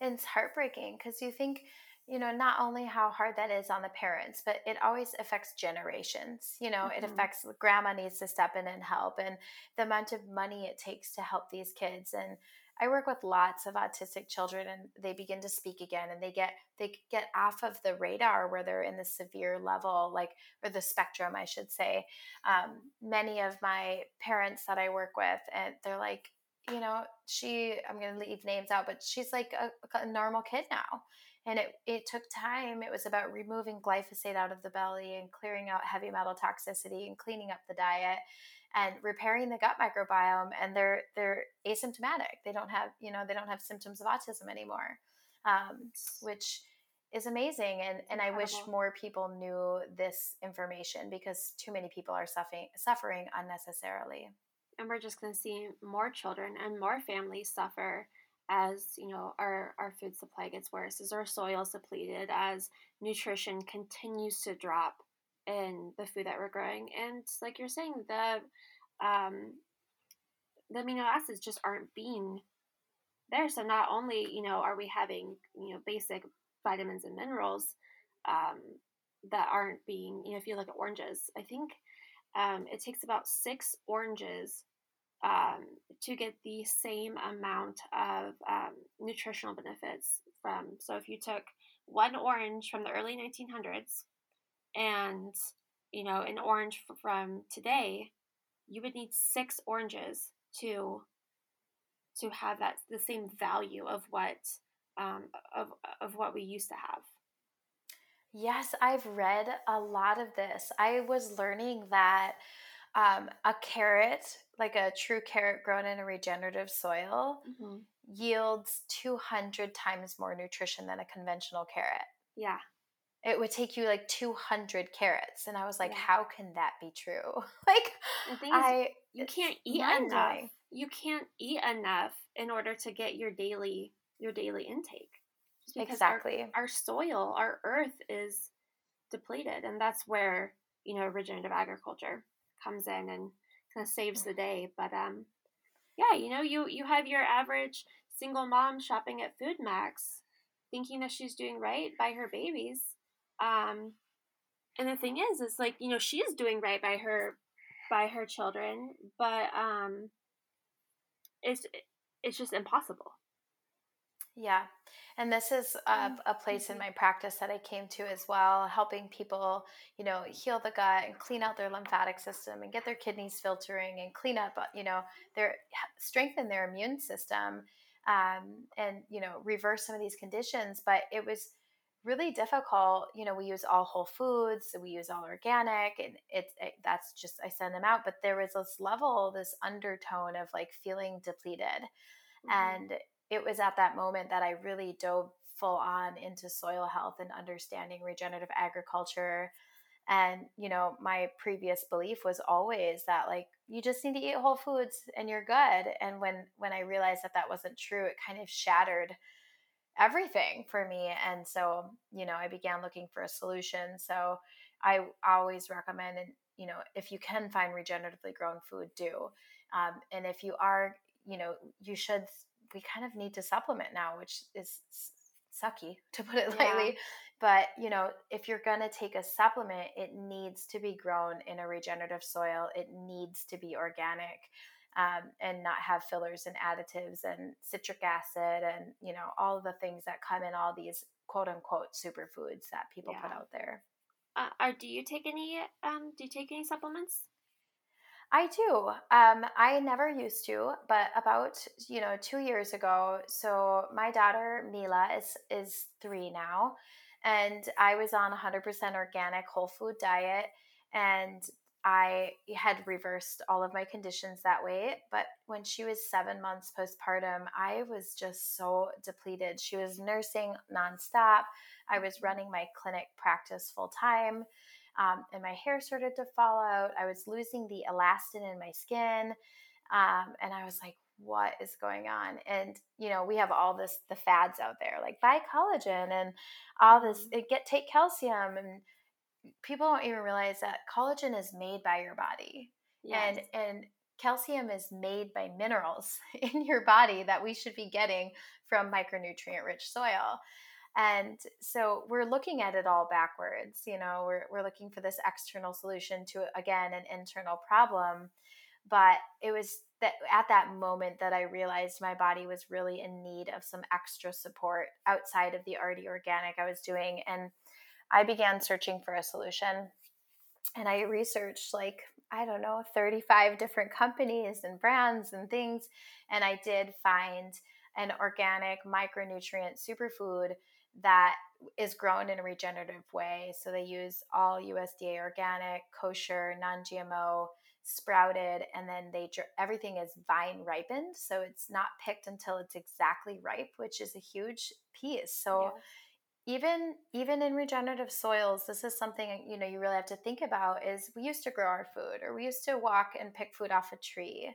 and it's heartbreaking because you think you know not only how hard that is on the parents but it always affects generations you know mm-hmm. it affects grandma needs to step in and help and the amount of money it takes to help these kids and I work with lots of autistic children and they begin to speak again and they get they get off of the radar where they're in the severe level like or the spectrum I should say. Um, many of my parents that I work with and they're like you know she I'm going to leave names out but she's like a, a normal kid now. And it, it took time. It was about removing glyphosate out of the belly and clearing out heavy metal toxicity and cleaning up the diet and repairing the gut microbiome and they're they're asymptomatic. They don't have you know they don't have symptoms of autism anymore um, which is amazing and and i wish more people knew this information because too many people are suffering suffering unnecessarily. And we're just going to see more children and more families suffer as you know our, our food supply gets worse as our soil is depleted as nutrition continues to drop in the food that we're growing. And like you're saying, the um, the amino acids just aren't being there. So not only you know are we having you know basic vitamins and minerals um, that aren't being you know if you look at oranges, I think um, it takes about six oranges um, to get the same amount of um, nutritional benefits from. So if you took one orange from the early 1900s and you know an orange from today you would need six oranges to to have that the same value of what um, of of what we used to have. Yes i've read a lot of this. I was learning that um, a carrot like a true carrot grown in a regenerative soil mm-hmm. yields 200 times more nutrition than a conventional carrot. Yeah it would take you like 200 carrots and i was like yeah. how can that be true? Like I, you can't eat enough you can't eat enough in order to get your daily your daily intake exactly our, our soil our earth is depleted and that's where you know regenerative agriculture comes in and kind of saves the day but um yeah you know you you have your average single mom shopping at FoodMaxx thinking that she's doing right by her babies um, and the thing is, is like you know she is doing right by her by her children, but um, it's it's just impossible. Yeah. And this is a, mm, a, place in mm-hmm. my practice that I came to as well, helping people, you know, heal the gut and clean out their lymphatic system and get their kidneys filtering and clean up, uh, you know, their strengthen their immune system um, and you know reverse some of these conditions but it was really difficult you know we use all whole foods we use all organic and it's it, that's just i send them out but there was this level this undertone of like feeling depleted. Mm-hmm. and it was at that moment that i really dove full on into soil health and understanding regenerative agriculture. And you know my previous belief was always that like you just need to eat whole foods and you're good. And when when i realized that that wasn't true it kind of shattered everything for me and so you know i began looking for a solution so i always recommend and you know if you can find regeneratively grown food do um, and if you are you know you should we kind of need to supplement now which is sucky to put it lightly yeah. but you know if you're going to take a supplement it needs to be grown in a regenerative soil it needs to be organic um, and not have fillers and additives and citric acid and you know all the things that come in all these quote unquote superfoods that people yeah. put out there uh, are, do you take any um, do you take any supplements I do. Um, I never used to, but about you know two years ago. So my daughter Mila is is three now, and I was on 100% organic whole food diet, and I had reversed all of my conditions that way. But when she was seven months postpartum, I was just so depleted. She was nursing nonstop. I was running my clinic practice full time um, and my hair started to fall out. I was losing the elastin in my skin. Um, and I was like, what is going on? And, you know, we have all this, the fads out there, like buy collagen and all this, mm-hmm. get, take calcium. And people don't even realize that collagen is made by your body. Yes. And, and calcium is made by minerals in your body that we should be getting from micronutrient rich soil. And so we're looking at it all backwards. You know, we're, we're looking for this external solution to, again, an internal problem. But it was that at that moment that I realized my body was really in need of some extra support outside of the already organic I was doing. And I began searching for a solution. And I researched like, I don't know, 35 different companies and brands and things. And I did find an organic micronutrient superfood that is grown in a regenerative way. So they use all USDA organic, kosher, non-GMO, sprouted, and then they everything is vine ripened. So it's not picked until it's exactly ripe, which is a huge piece. So yeah. Even even in regenerative soils, this is something you know you really have to think about. Is we used to grow our food, or we used to walk and pick food off a tree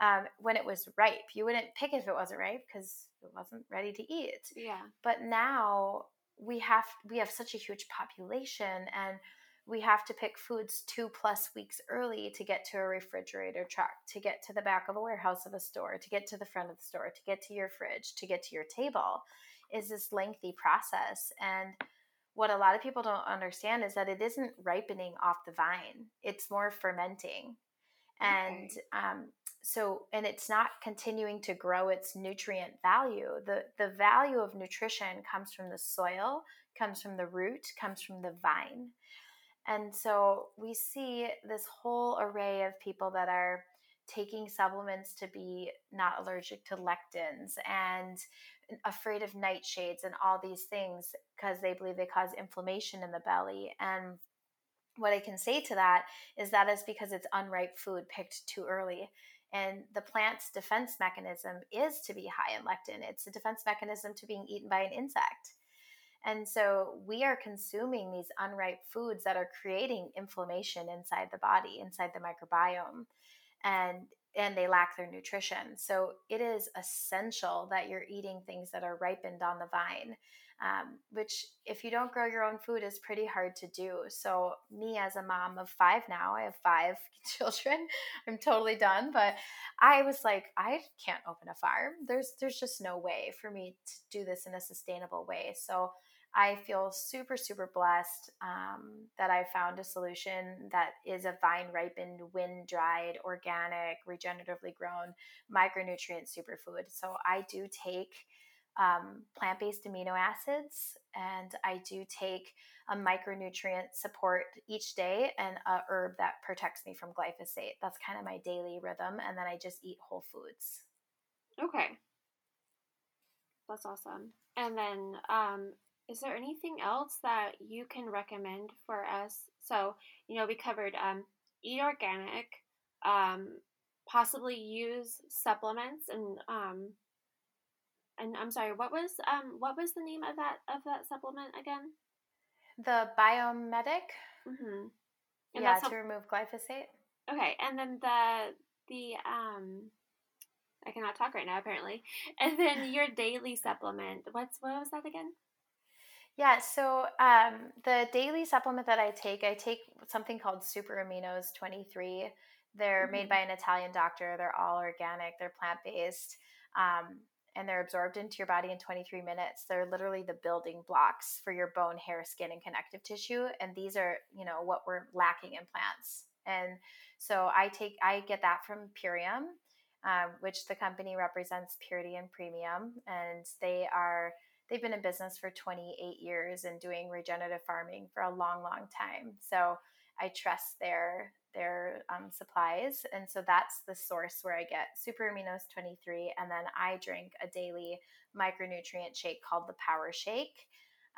um, when it was ripe. You wouldn't pick if it wasn't ripe because it wasn't ready to eat. Yeah. But now we have we have such a huge population and we have to pick foods two plus weeks early to get to a refrigerator truck, to get to the back of a warehouse of a store, to get to the front of the store, to get to your fridge, to get to your table is this lengthy process. And what a lot of people don't understand is that it isn't ripening off the vine, it's more fermenting. And okay. um, so and it's not continuing to grow its nutrient value the the value of nutrition comes from the soil comes from the root comes from the vine and so we see this whole array of people that are taking supplements to be not allergic to lectins and afraid of nightshades and all these things because they believe they cause inflammation in the belly and what I can say to that is that is because it's unripe food picked too early. And the plant's defense mechanism is to be high in lectin. It's a defense mechanism to being eaten by an insect. And so we are consuming these unripe foods that are creating inflammation inside the body, inside the microbiome. And and they lack their nutrition. So it is essential that you're eating things that are ripened on the vine um, which if you don't grow your own food is pretty hard to do. So me as a mom of five now i have five children i'm totally done but i was like i can't open a farm. There's there's just no way for me to do this in a sustainable way. So I feel super, super blessed um, that I found a solution that is a vine ripened, wind dried, organic, regeneratively grown micronutrient superfood. So I do take um, plant based amino acids, and I do take a micronutrient support each day and a herb that protects me from glyphosate. That's kind of my daily rhythm, and then I just eat whole foods. Okay. That's awesome. And then, um, is there anything else that you can recommend for us? So, you know, we covered um, eat organic, um, possibly use supplements, and um, and I'm sorry, what was um, what was the name of that of that supplement again? The Biome Medic. Mm-hmm. And yeah, to remove glyphosate. Okay, and then the the um I cannot talk right now apparently. And then your daily supplement. What's what was that again? Yeah, so um, the daily supplement that I take, I take something called Super Aminos 23. They're mm-hmm. made by an Italian doctor. They're all organic. They're plant based. Um, and they're absorbed into your body in 23 minutes. They're literally the building blocks for your bone, hair, skin, and connective tissue. And these are, you know, what we're lacking in plants. And so I take, I get that from Purium, um, which the company represents purity and premium. And they are, they've been in business for 28 years and doing regenerative farming for a long, long time. So I trust their their um, supplies. And so that's the source where I get Super Aminos 23. And then I drink a daily micronutrient shake called the Power Shake.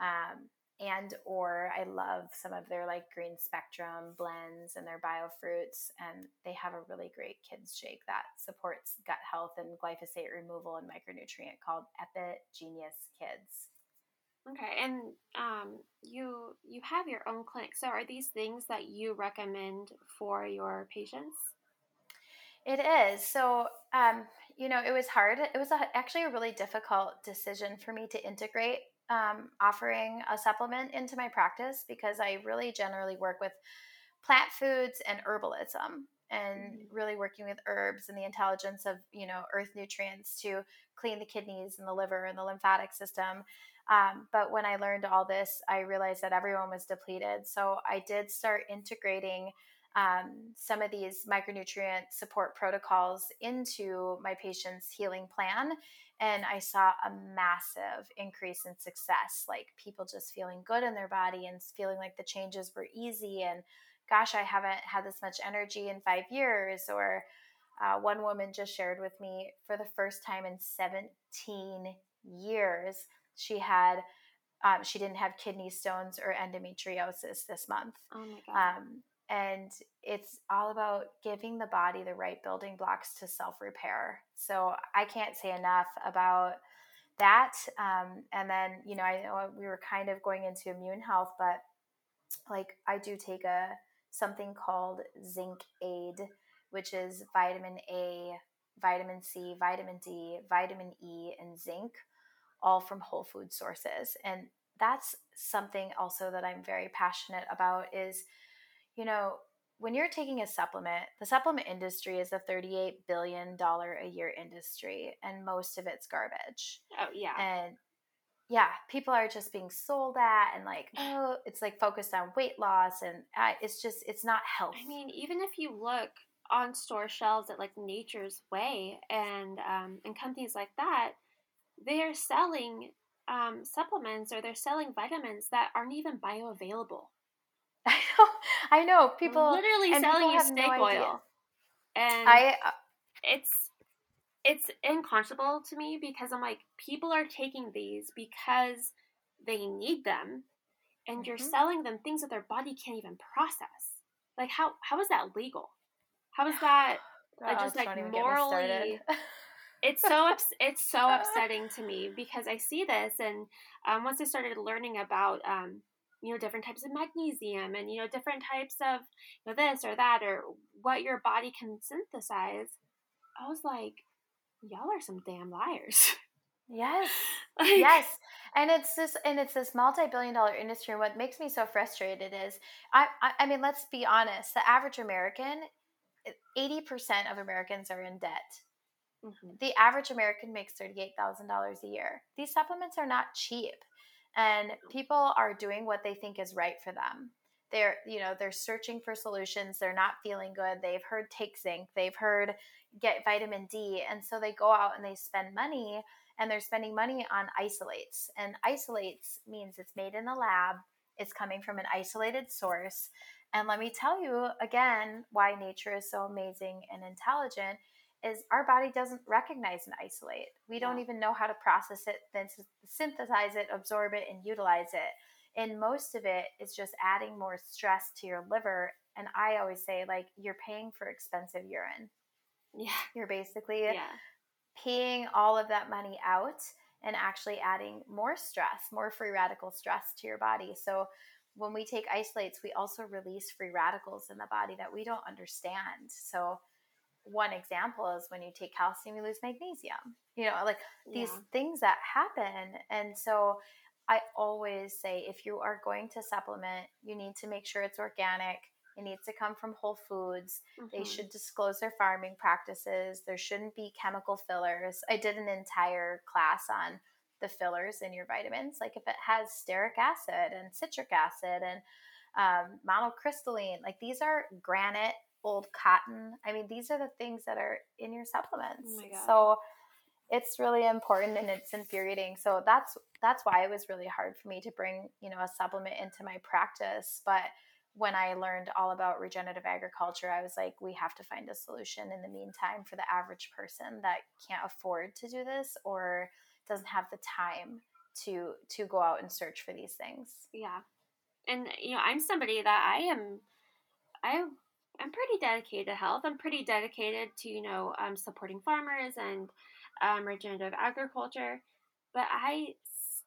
Um, and or I love some of their like green spectrum blends and their bio fruits. And they have a really great kids shake that supports gut health and glyphosate removal and micronutrient called Epi Genius Kids. Okay, and um, you you have your own clinic. So are these things that you recommend for your patients? It is. So um, you know, it was hard. It was a, actually a really difficult decision for me to integrate um, offering a supplement into my practice because I really generally work with plant foods and herbalism and mm-hmm. really working with herbs and the intelligence of you know earth nutrients to clean the kidneys and the liver and the lymphatic system um, but when I learned all this, I realized that everyone was depleted. So I did start integrating um, some of these micronutrient support protocols into my patient's healing plan. And I saw a massive increase in success, like people just feeling good in their body and feeling like the changes were easy. And gosh, I haven't had this much energy in five years. Or uh, one woman just shared with me for the first time in 17 years she had um, she didn't have kidney stones or endometriosis this month. Oh my god. Um, and it's all about giving the body the right building blocks to self repair. So I can't say enough about that. Um, and then, you know, I know we were kind of going into immune health, but like I do take a something called zinc aid, which is vitamin A, vitamin C, vitamin D, vitamin E, and zinc all from whole food sources. And that's something also that I'm very passionate about is, you know, when you're taking a supplement, the supplement industry is a $38 billion a year industry, and most of it's garbage. Oh, yeah. And yeah, people are just being sold at and like, oh, it's like focused on weight loss, and uh, it's just, it's not healthy. I mean, even if you look on store shelves at like Nature's Way and um, and companies like that, they are selling um, supplements or they're selling vitamins that aren't even bioavailable. I know. I know. People literally selling you snake no oil, and I. Uh, it's it's unconscionable to me because I'm like, people are taking these because they need them, and mm-hmm. you're selling them things that their body can't even process. Like how how is that legal? How is that uh, just like morally? it's so ups- it's so upsetting to me because I see this, and um, once I started learning about um, you know different types of magnesium and you know different types of you know this or that or what your body can synthesize, I was like, y'all are some damn liars. Yes. like, yes. And it's this and it's this multi-billion dollar industry and what makes me so frustrated is I, I I mean let's be honest, the average American 80% of Americans are in debt. Mm-hmm. The average American makes $38,000 a year. These supplements are not cheap and people are doing what they think is right for them. They're, you know, they're searching for solutions. They're not feeling good. They've heard take zinc. They've heard get vitamin D. And so they go out and they spend money and they're spending money on isolates. And isolates means it's made in a lab. It's coming from an isolated source. And let me tell you again why nature is so amazing and intelligent is our body doesn't recognize and isolate. We don't even know how to process it, then synthesize it, absorb it, and utilize it. And most of it is just adding more stress to your liver. And I always say, like, you're paying for expensive urine. Yeah. You're basically yeah. paying all of that money out and actually adding more stress, more free radical stress to your body. So when we take isolates, we also release free radicals in the body that we don't understand. So one example is when you take calcium, you lose magnesium. You know, like these yeah. things that happen. And so I always say if you are going to supplement, you need to make sure it's organic. It needs to come from whole foods. Mm-hmm. They should disclose their farming practices. There shouldn't be chemical fillers. I did an entire class on the fillers in your vitamins. Like if it has stearic acid and citric acid and um, monocrystalline, like these are granite, old cotton. I mean, these are the things that are in your supplements. Oh so it's really important and it's infuriating. So that's that's why it was really hard for me to bring, you know, a supplement into my practice. But when I learned all about regenerative agriculture, I was like, we have to find a solution in the meantime for the average person that can't afford to do this or doesn't have the time to to go out and search for these things. Yeah. And you know, I'm somebody that I am I I'm pretty dedicated to health. I'm pretty dedicated to, you know, um, supporting farmers and um, regenerative agriculture, but I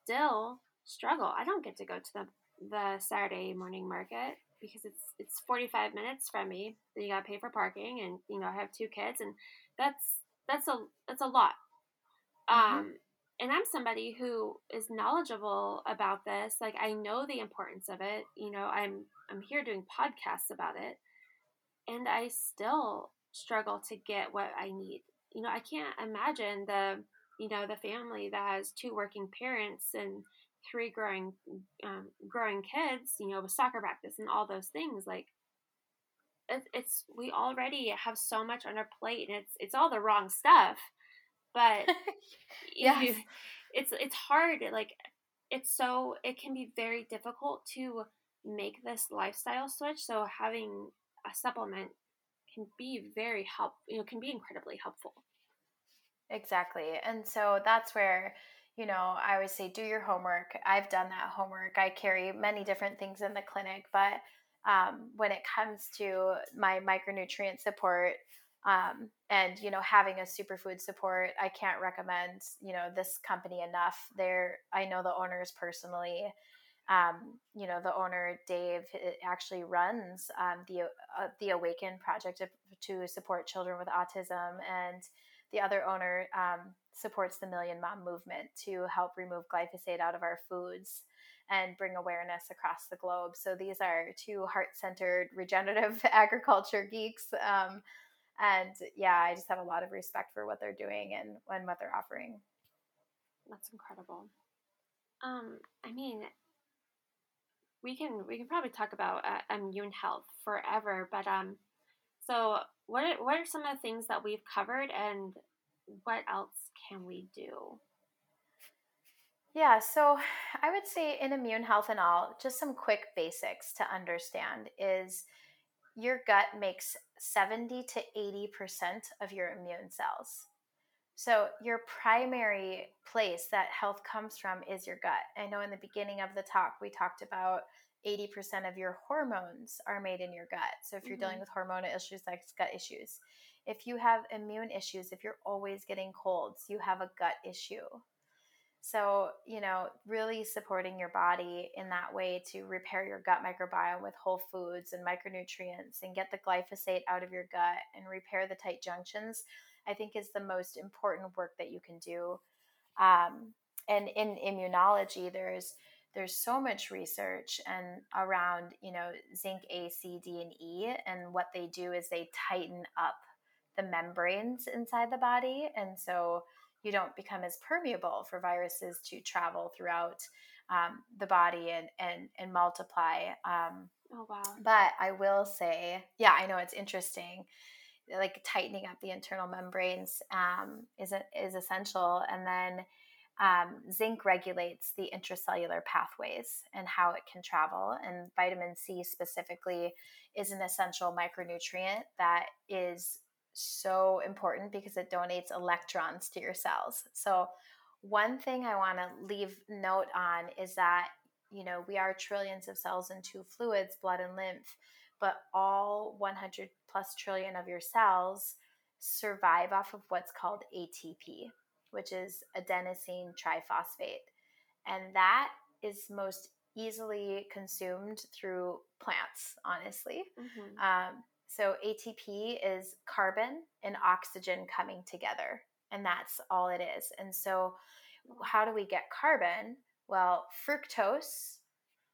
still struggle. I don't get to go to the the Saturday morning market because it's it's 45 minutes from me. Then you got to pay for parking, and you know I have two kids, and that's that's a that's a lot. Mm-hmm. Um, and I'm somebody who is knowledgeable about this. Like I know the importance of it. You know, I'm I'm here doing podcasts about it, and I still struggle to get what I need. You know, I can't imagine the you know the family that has two working parents and three growing um, growing kids. You know, with soccer practice and all those things. Like it's we already have so much on our plate, and it's it's all the wrong stuff but yeah it's it's hard like it's so it can be very difficult to make this lifestyle switch so having a supplement can be very help you know can be incredibly helpful. Exactly and so that's where you know i always say do your homework. I've done that homework. I carry many different things in the clinic but um, when it comes to my micronutrient support um, and you know having a superfood support i can't recommend you know this company enough. There i know the owners personally um, you know the owner dave actually runs um, the uh, the awaken project to, support children with autism and the other owner um, supports the million mom movement to help remove glyphosate out of our foods and bring awareness across the globe. So these are two heart-centered regenerative agriculture geeks um, and yeah i just have a lot of respect for what they're doing and, and what they're offering. That's incredible. Um i mean we can we can probably talk about uh, immune health forever but um so what are, what are some of the things that we've covered and what else can we do yeah, so I would say in immune health and all, just some quick basics to understand is your gut makes 70 to 80% of your immune cells. So, your primary place that health comes from is your gut. I know in the beginning of the talk, we talked about 80% of your hormones are made in your gut. So, if you're mm-hmm. dealing with hormonal issues like gut issues, if you have immune issues, if you're always getting colds, you have a gut issue. So, you know, really supporting your body in that way to repair your gut microbiome with whole foods and micronutrients and get the glyphosate out of your gut and repair the tight junctions, I think is the most important work that you can do. Um, and in immunology, there's there's so much research and around you know zinc A, C, D, and E, and what they do is they tighten up the membranes inside the body, and so you don't become as permeable for viruses to travel throughout um, the body and and and multiply. Um, oh wow! But I will say, yeah, I know it's interesting. Like tightening up the internal membranes um, is is essential, and then um, zinc regulates the intracellular pathways and how it can travel. And vitamin C specifically is an essential micronutrient that is so important because it donates electrons to your cells. So, one thing I want to leave note on is that you know we are trillions of cells in two fluids, blood and lymph, but all 100 plus trillion of your cells survive off of what's called ATP, which is adenosine triphosphate, and that is most easily consumed through plants. Honestly. Mm-hmm. Um, so ATP is carbon and oxygen coming together, and that's all it is. And so, how do we get carbon? Well, fructose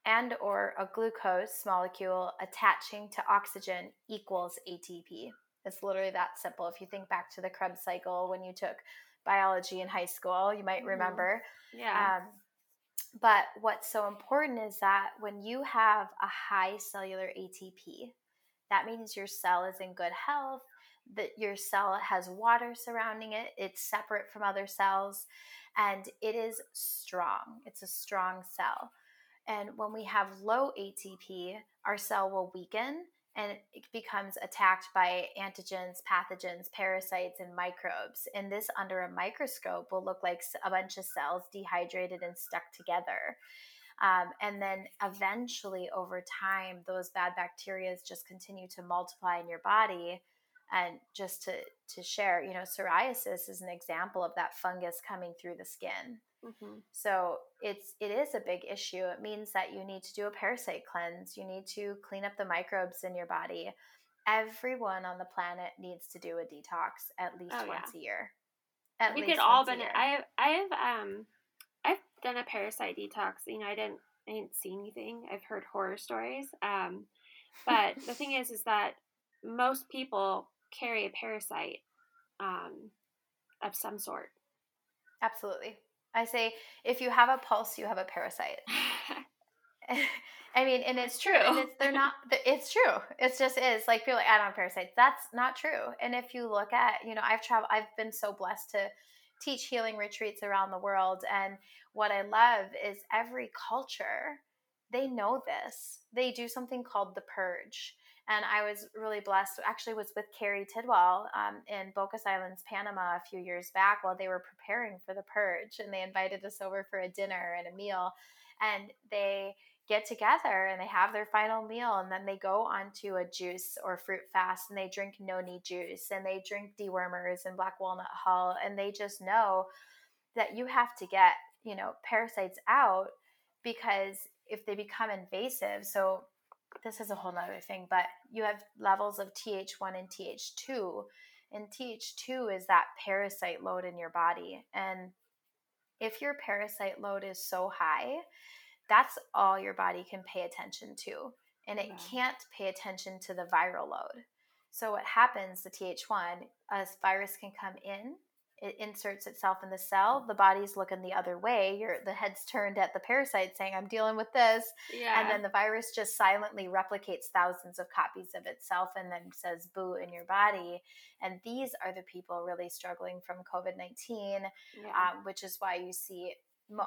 and or a glucose molecule attaching to oxygen equals ATP. It's literally that simple. If you think back to the Krebs cycle when you took biology in high school, you might mm-hmm. remember. Yeah. Um, but what's so important is that when you have a high cellular ATP, that means your cell is in good health, that your cell has water surrounding it, it's separate from other cells, and it is strong. It's a strong cell. And when we have low ATP, our cell will weaken and it becomes attacked by antigens, pathogens, parasites, and microbes. And this, under a microscope, will look like a bunch of cells dehydrated and stuck together. Um, and then eventually, over time, those bad bacteria just continue to multiply in your body. And just to, to share, you know, psoriasis is an example of that fungus coming through the skin. Mm-hmm. So it's it is a big issue. It means that you need to do a parasite cleanse. You need to clean up the microbes in your body. Everyone on the planet needs to do a detox at least oh, once yeah. a year. At we could all benefit. I have I have um I've done a parasite detox. You know, I didn't I didn't see anything. I've heard horror stories. Um, but the thing is, is that most people carry a parasite um, of some sort. Absolutely. I say if you have a pulse, you have a parasite. I mean, and it's true. And it's they're not. It's true. It just is. Like people like I don't have parasites. That's not true. And if you look at, you know, I've traveled. I've been so blessed to teach healing retreats around the world, and what I love is every culture they know this. They do something called the purge. And I was really blessed. Actually, was with Carrie Tidwell um, in Bocas Islands, Panama, a few years back while they were preparing for the purge, and they invited us over for a dinner and a meal, and they get together and they have their final meal and then they go onto a juice or fruit fast and they drink noni juice and they drink dewormers and black walnut hull and they just know that you have to get you know parasites out because if they become invasive so this is a whole nother thing, but you have levels of TH1 and TH2. And TH2 is that parasite load in your body. And if your parasite load is so high, that's all your body can pay attention to. And it can't pay attention to the viral load. So, what happens, the TH1, a virus can come in it inserts itself in the cell the body's looking the other way your the head's turned at the parasite saying i'm dealing with this yeah. and then the virus just silently replicates thousands of copies of itself and then says boo in your body and these are the people really struggling from covid-19 yeah. um, which is why you see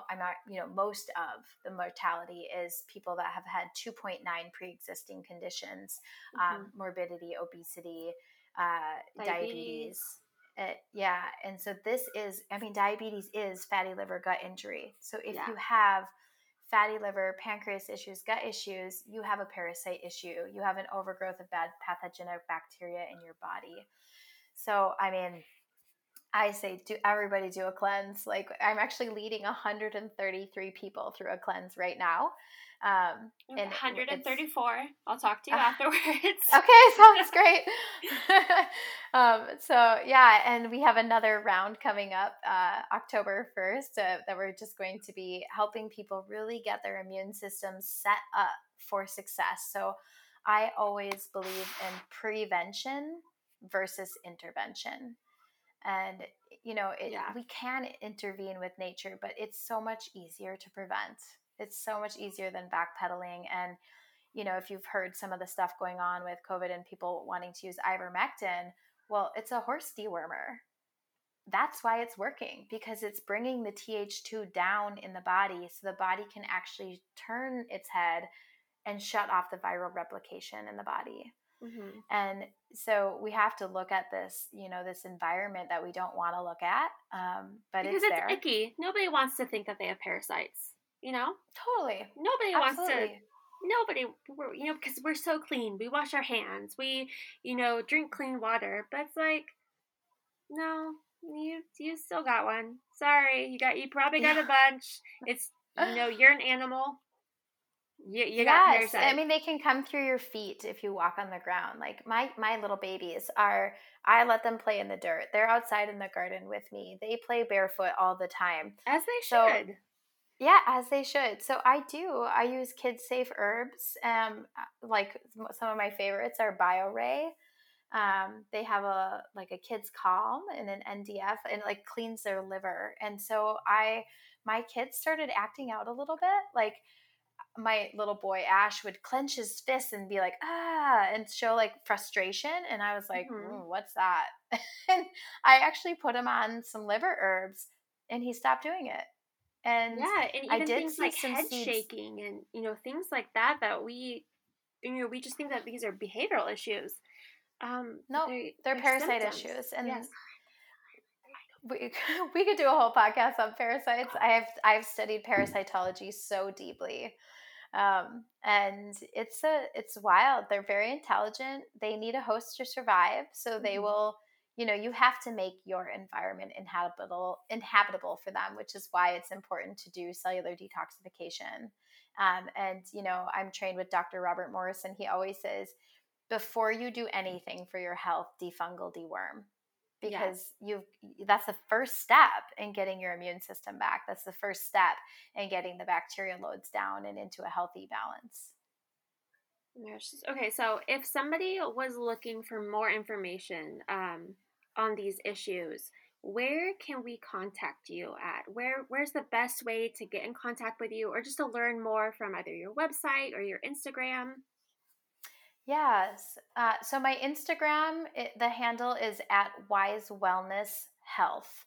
I'm not, you know, most of the mortality is people that have had 2.9 pre-existing conditions, um, mm-hmm. um, morbidity, obesity, uh, diabetes. diabetes uh, yeah. And so this is, I mean, diabetes is fatty liver gut injury. So if yeah. you have fatty liver, pancreas issues, gut issues, you have a parasite issue. You have an overgrowth of bad pathogenic bacteria in your body. So, I mean, I say, do everybody do a cleanse? Like, I'm actually leading 133 people through a cleanse right now. Um, and 134. I'll talk to you uh, afterwards. Okay, sounds great. um, so yeah, and we have another round coming up uh, October 1st uh, that we're just going to be helping people really get their immune system set up for success. So I always believe in prevention versus intervention. And you know, it, yeah. we can intervene with nature, but it's so much easier to prevent. It's so much easier than backpedaling and you know if you've heard some of the stuff going on with covid and people wanting to use ivermectin well it's a horse dewormer. That's why it's working because it's bringing the th2 down in the body so the body can actually turn its head and shut off the viral replication in the body Mm-hmm. And so we have to look at this, you know, this environment that we don't want to look at. Um, but because it's, it's icky. Nobody wants to think that they have parasites. You know, totally. Nobody Absolutely. wants to nobody you know because we're so clean we wash our hands we you know drink clean water but it's like no you you still got one sorry you got you probably got yeah. a bunch it's you know you're an animal you, you yes, I mean they can come through your feet if you walk on the ground. Like my my little babies are I let them play in the dirt. They're outside in the garden with me. They play barefoot all the time. As they should. So, yeah, as they should. So I do. I use kid safe herbs. Um, uh, like some of my favorites are BioRay. Um, they have a like a kids calm and an NDF and it like cleans their liver. And so I my kids started acting out a little bit. Like my little boy Ash would clench his fists and be like ah and show like frustration and I was like mm-hmm. what's that and I actually put him on some liver herbs and he stopped doing it and yeah, and even I did things like head seeds. shaking and you know things like that that we you know we just think that these are behavioral issues. Um, no, they're, they're, they're parasite symptoms. issues, and yes. we we could do a whole podcast on parasites. I have I've studied parasitology so deeply. Um, and it's a it's wild. They're very intelligent. They need a host to survive, so they mm-hmm. will you know you have to make your environment inhabitable inhabitable for them which is why it's important to do cellular detoxification um, and you know i'm trained with dr robert morrison he always says before you do anything for your health defungal deworm because yes. you that's the first step in getting your immune system back that's the first step in getting the bacteria loads down and into a healthy balance Okay, so if somebody was looking for more information, um, on these issues, where can we contact you at? Where where's the best way to get in contact with you or just to learn more from either your website or your Instagram? Yes. Uh, so my Instagram, it, the handle is at Wise Wellness Health.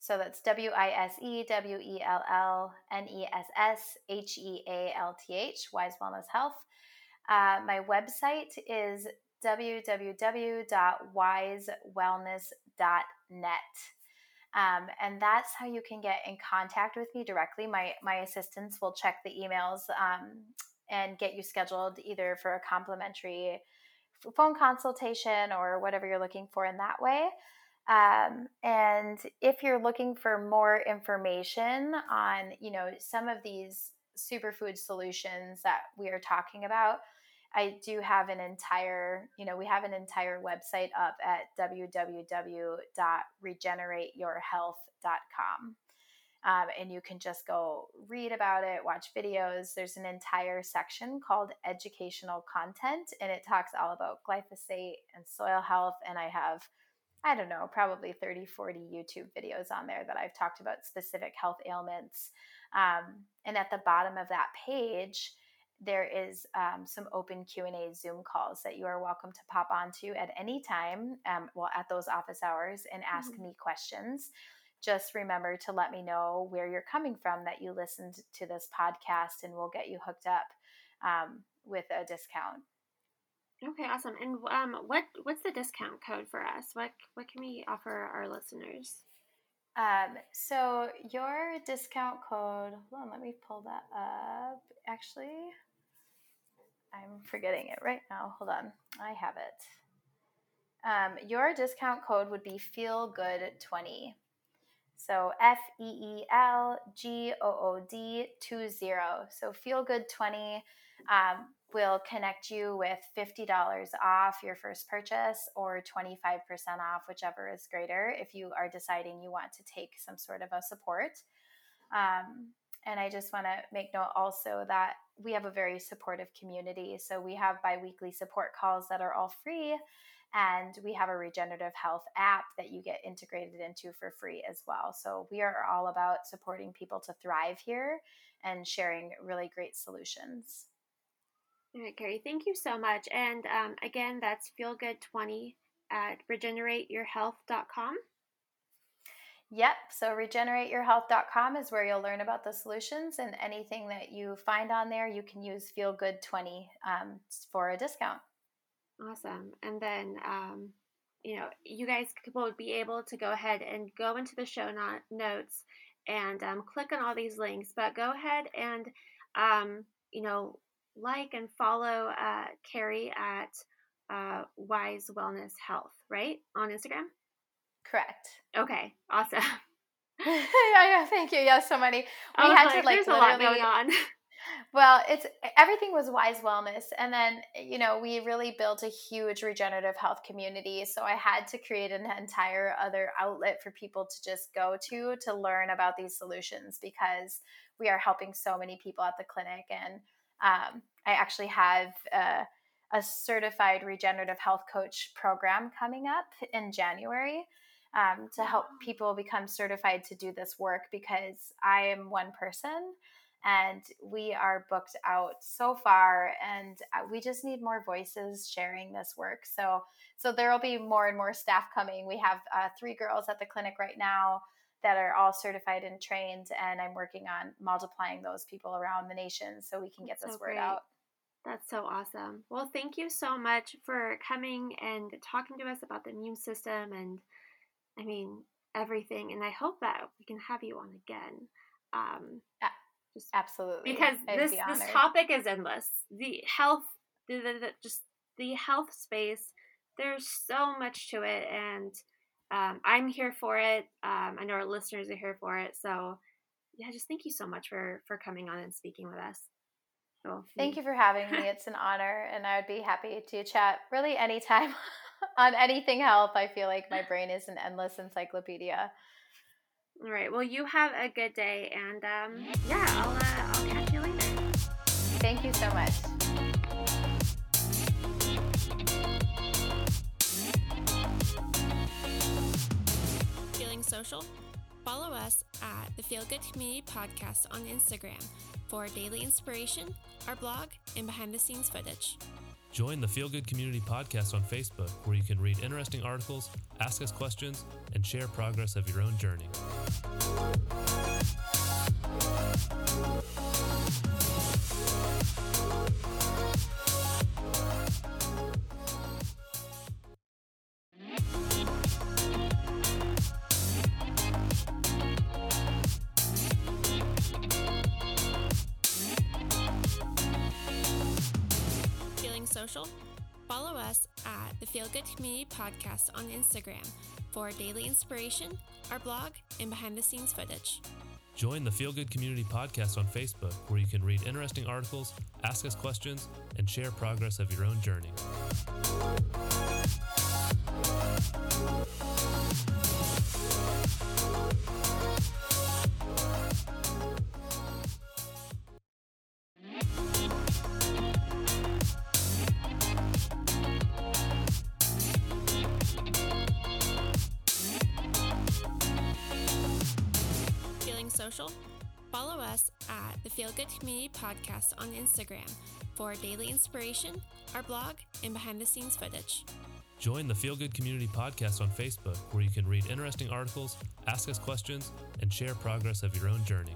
So that's W I S E W E L L N E S S H E A L T H, Wise Wellness Health. Uh, my website is www.wisewellness.net. Um, and that's how you can get in contact with me directly. My my assistants will check the emails um, and get you scheduled either for a complimentary phone consultation or whatever you're looking for in that way. Um, and if you're looking for more information on, you know, some of these superfood solutions that we are talking about, I do have an entire, you know, we have an entire website up at www.regenerateyourhealth.com. Um, and you can just go read about it, watch videos. There's an entire section called educational content, and it talks all about glyphosate and soil health. And I have, I don't know, probably 30, 40 YouTube videos on there that I've talked about specific health ailments. Um, and at the bottom of that page, there is um, some open q&a zoom calls that you are welcome to pop onto at any time um, well at those office hours and ask mm-hmm. me questions just remember to let me know where you're coming from that you listened to this podcast and we'll get you hooked up um, with a discount okay awesome and um, what what's the discount code for us what what can we offer our listeners um, so your discount code hold on let me pull that up actually I'm forgetting it right now. Hold on. I have it. Um, your discount code would be Feel Good 20. So F E E L G O O D 20. So Feel Good 20 um, will connect you with $50 off your first purchase or 25% off, whichever is greater, if you are deciding you want to take some sort of a support. Um, and I just want to make note also that we have a very supportive community. So we have biweekly support calls that are all free. And we have a regenerative health app that you get integrated into for free as well. So we are all about supporting people to thrive here and sharing really great solutions. All right, Carrie, thank you so much. And um, again, that's feelgood20 at regenerateyourhealth.com. Yep. So regenerateyourhealth.com is where you'll learn about the solutions and anything that you find on there, you can use Feel Good 20 um, for a discount. Awesome. And then, um, you know, you guys will be able to go ahead and go into the show not- notes and um, click on all these links. But go ahead and, um, you know, like and follow uh, Carrie at uh, Wise Wellness Health, right? On Instagram? Correct. Okay, awesome. yeah, yeah, thank you. Yeah, so many. We was had like, to like there's a lot going on. Well, it's everything was Wise Wellness. And then, you know, we really built a huge regenerative health community. So I had to create an entire other outlet for people to just go to to learn about these solutions because we are helping so many people at the clinic. And um, I actually have a, a certified regenerative health coach program coming up in January. Um, to help people become certified to do this work because I am one person and we are booked out so far and uh, we just need more voices sharing this work so so there will be more and more staff coming we have uh, three girls at the clinic right now that are all certified and trained and i'm working on multiplying those people around the nation so we can get That's this so word great. out That's so awesome. Well, thank you so much for coming and talking to us about the immune system and, I mean, everything. And I hope that we can have you on again. Um, just absolutely because this be this topic is endless. The health, the, the, the just the health space. There's so much to it, and um, I'm here for it. Um, I know our listeners are here for it. So, yeah, just thank you so much for for coming on and speaking with us. So, Thank you for having me. It's an honor, and I would be happy to chat really anytime on anything health. I feel like my brain is an endless encyclopedia. All right. Well, you have a good day, and um, yeah, I'll uh, I'll catch you later. Thank you so much. Feeling social? Follow us at the Feel Good Community Podcast on Instagram for daily inspiration, our blog, and behind the scenes footage. Join the Feel Good Community Podcast on Facebook, where you can read interesting articles, ask us questions, and share progress of your own journey. Feeling social? Follow us at the Feel Good Community Podcast on Instagram for daily inspiration, our blog, and behind the scenes footage. Join the Feel Good Community Podcast on Facebook, where you can read interesting articles, ask us questions, and share progress of your own journey. Feeling social? Follow us at the Feel Good Community Podcast on Instagram for daily inspiration, our blog, and behind the scenes footage. Join the Feel Good Community Podcast on Facebook, where you can read interesting articles, ask us questions, and share progress of your own journey.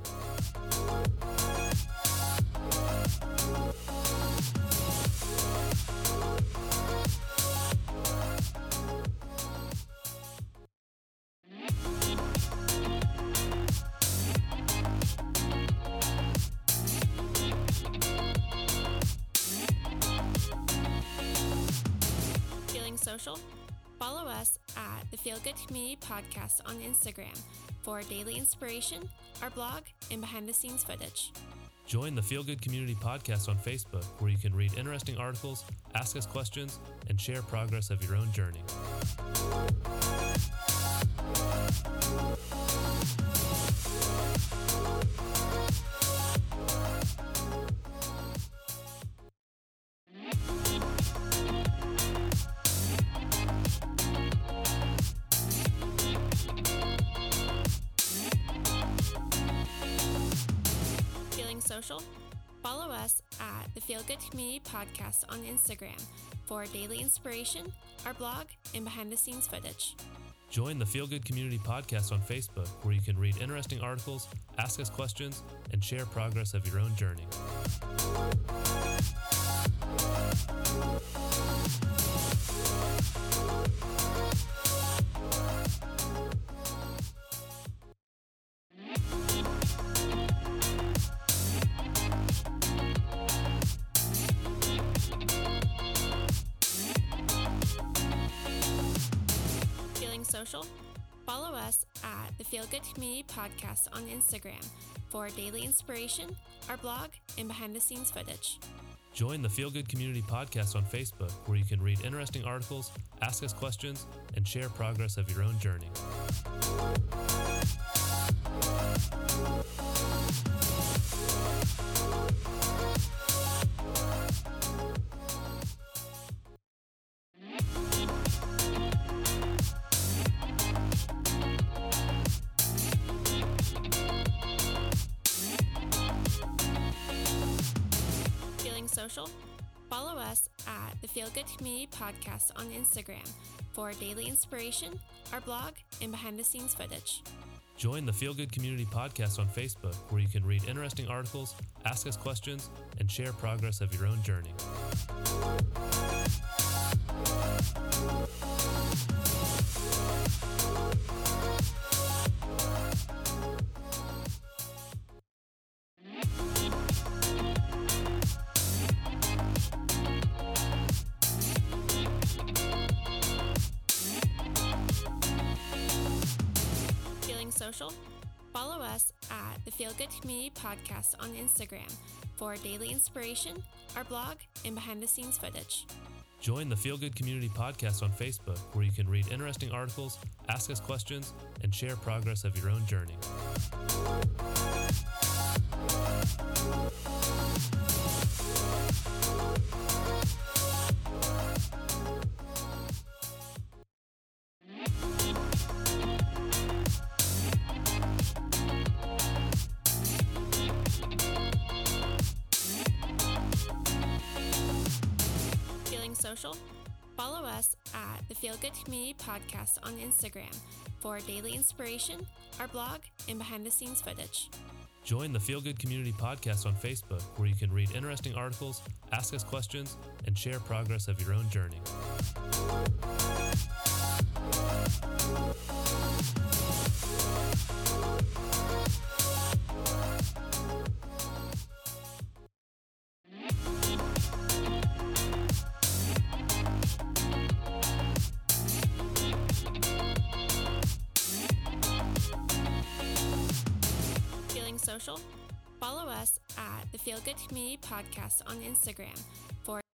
At the Feel Good Community Podcast on Instagram for daily inspiration, our blog, and behind the scenes footage. Join the Feel Good Community Podcast on Facebook, where you can read interesting articles, ask us questions, and share progress of your own journey. Social? Follow us at the Feel Good Community Podcast on Instagram for daily inspiration, our blog, and behind the scenes footage. Join the Feel Good Community Podcast on Facebook, where you can read interesting articles, ask us questions, and share progress of your own journey. Social? Follow us at the Feel Good Community Podcast on Instagram for daily inspiration, our blog, and behind the scenes footage. Join the Feel Good Community Podcast on Facebook, where you can read interesting articles, ask us questions, and share progress of your own journey. Feeling Feel Good Community Podcast on Instagram for daily inspiration, our blog, and behind the scenes footage. Join the Feel Good Community Podcast on Facebook, where you can read interesting articles, ask us questions, and share progress of your own journey. Feeling social? Follow us at the Feel Good Community Podcast on Instagram for daily inspiration, our blog, and behind the scenes footage. Join the Feel Good Community Podcast on Facebook, where you can read interesting articles, ask us questions, and share progress of your own journey. Social? Follow us at the Feel Good Community Podcast on Instagram for daily inspiration, our blog, and behind the scenes footage. Join the Feel Good Community Podcast on Facebook, where you can read interesting articles, ask us questions, and share progress of your own journey. Feeling social? Follow us at the Feel Good Community Podcast on Instagram for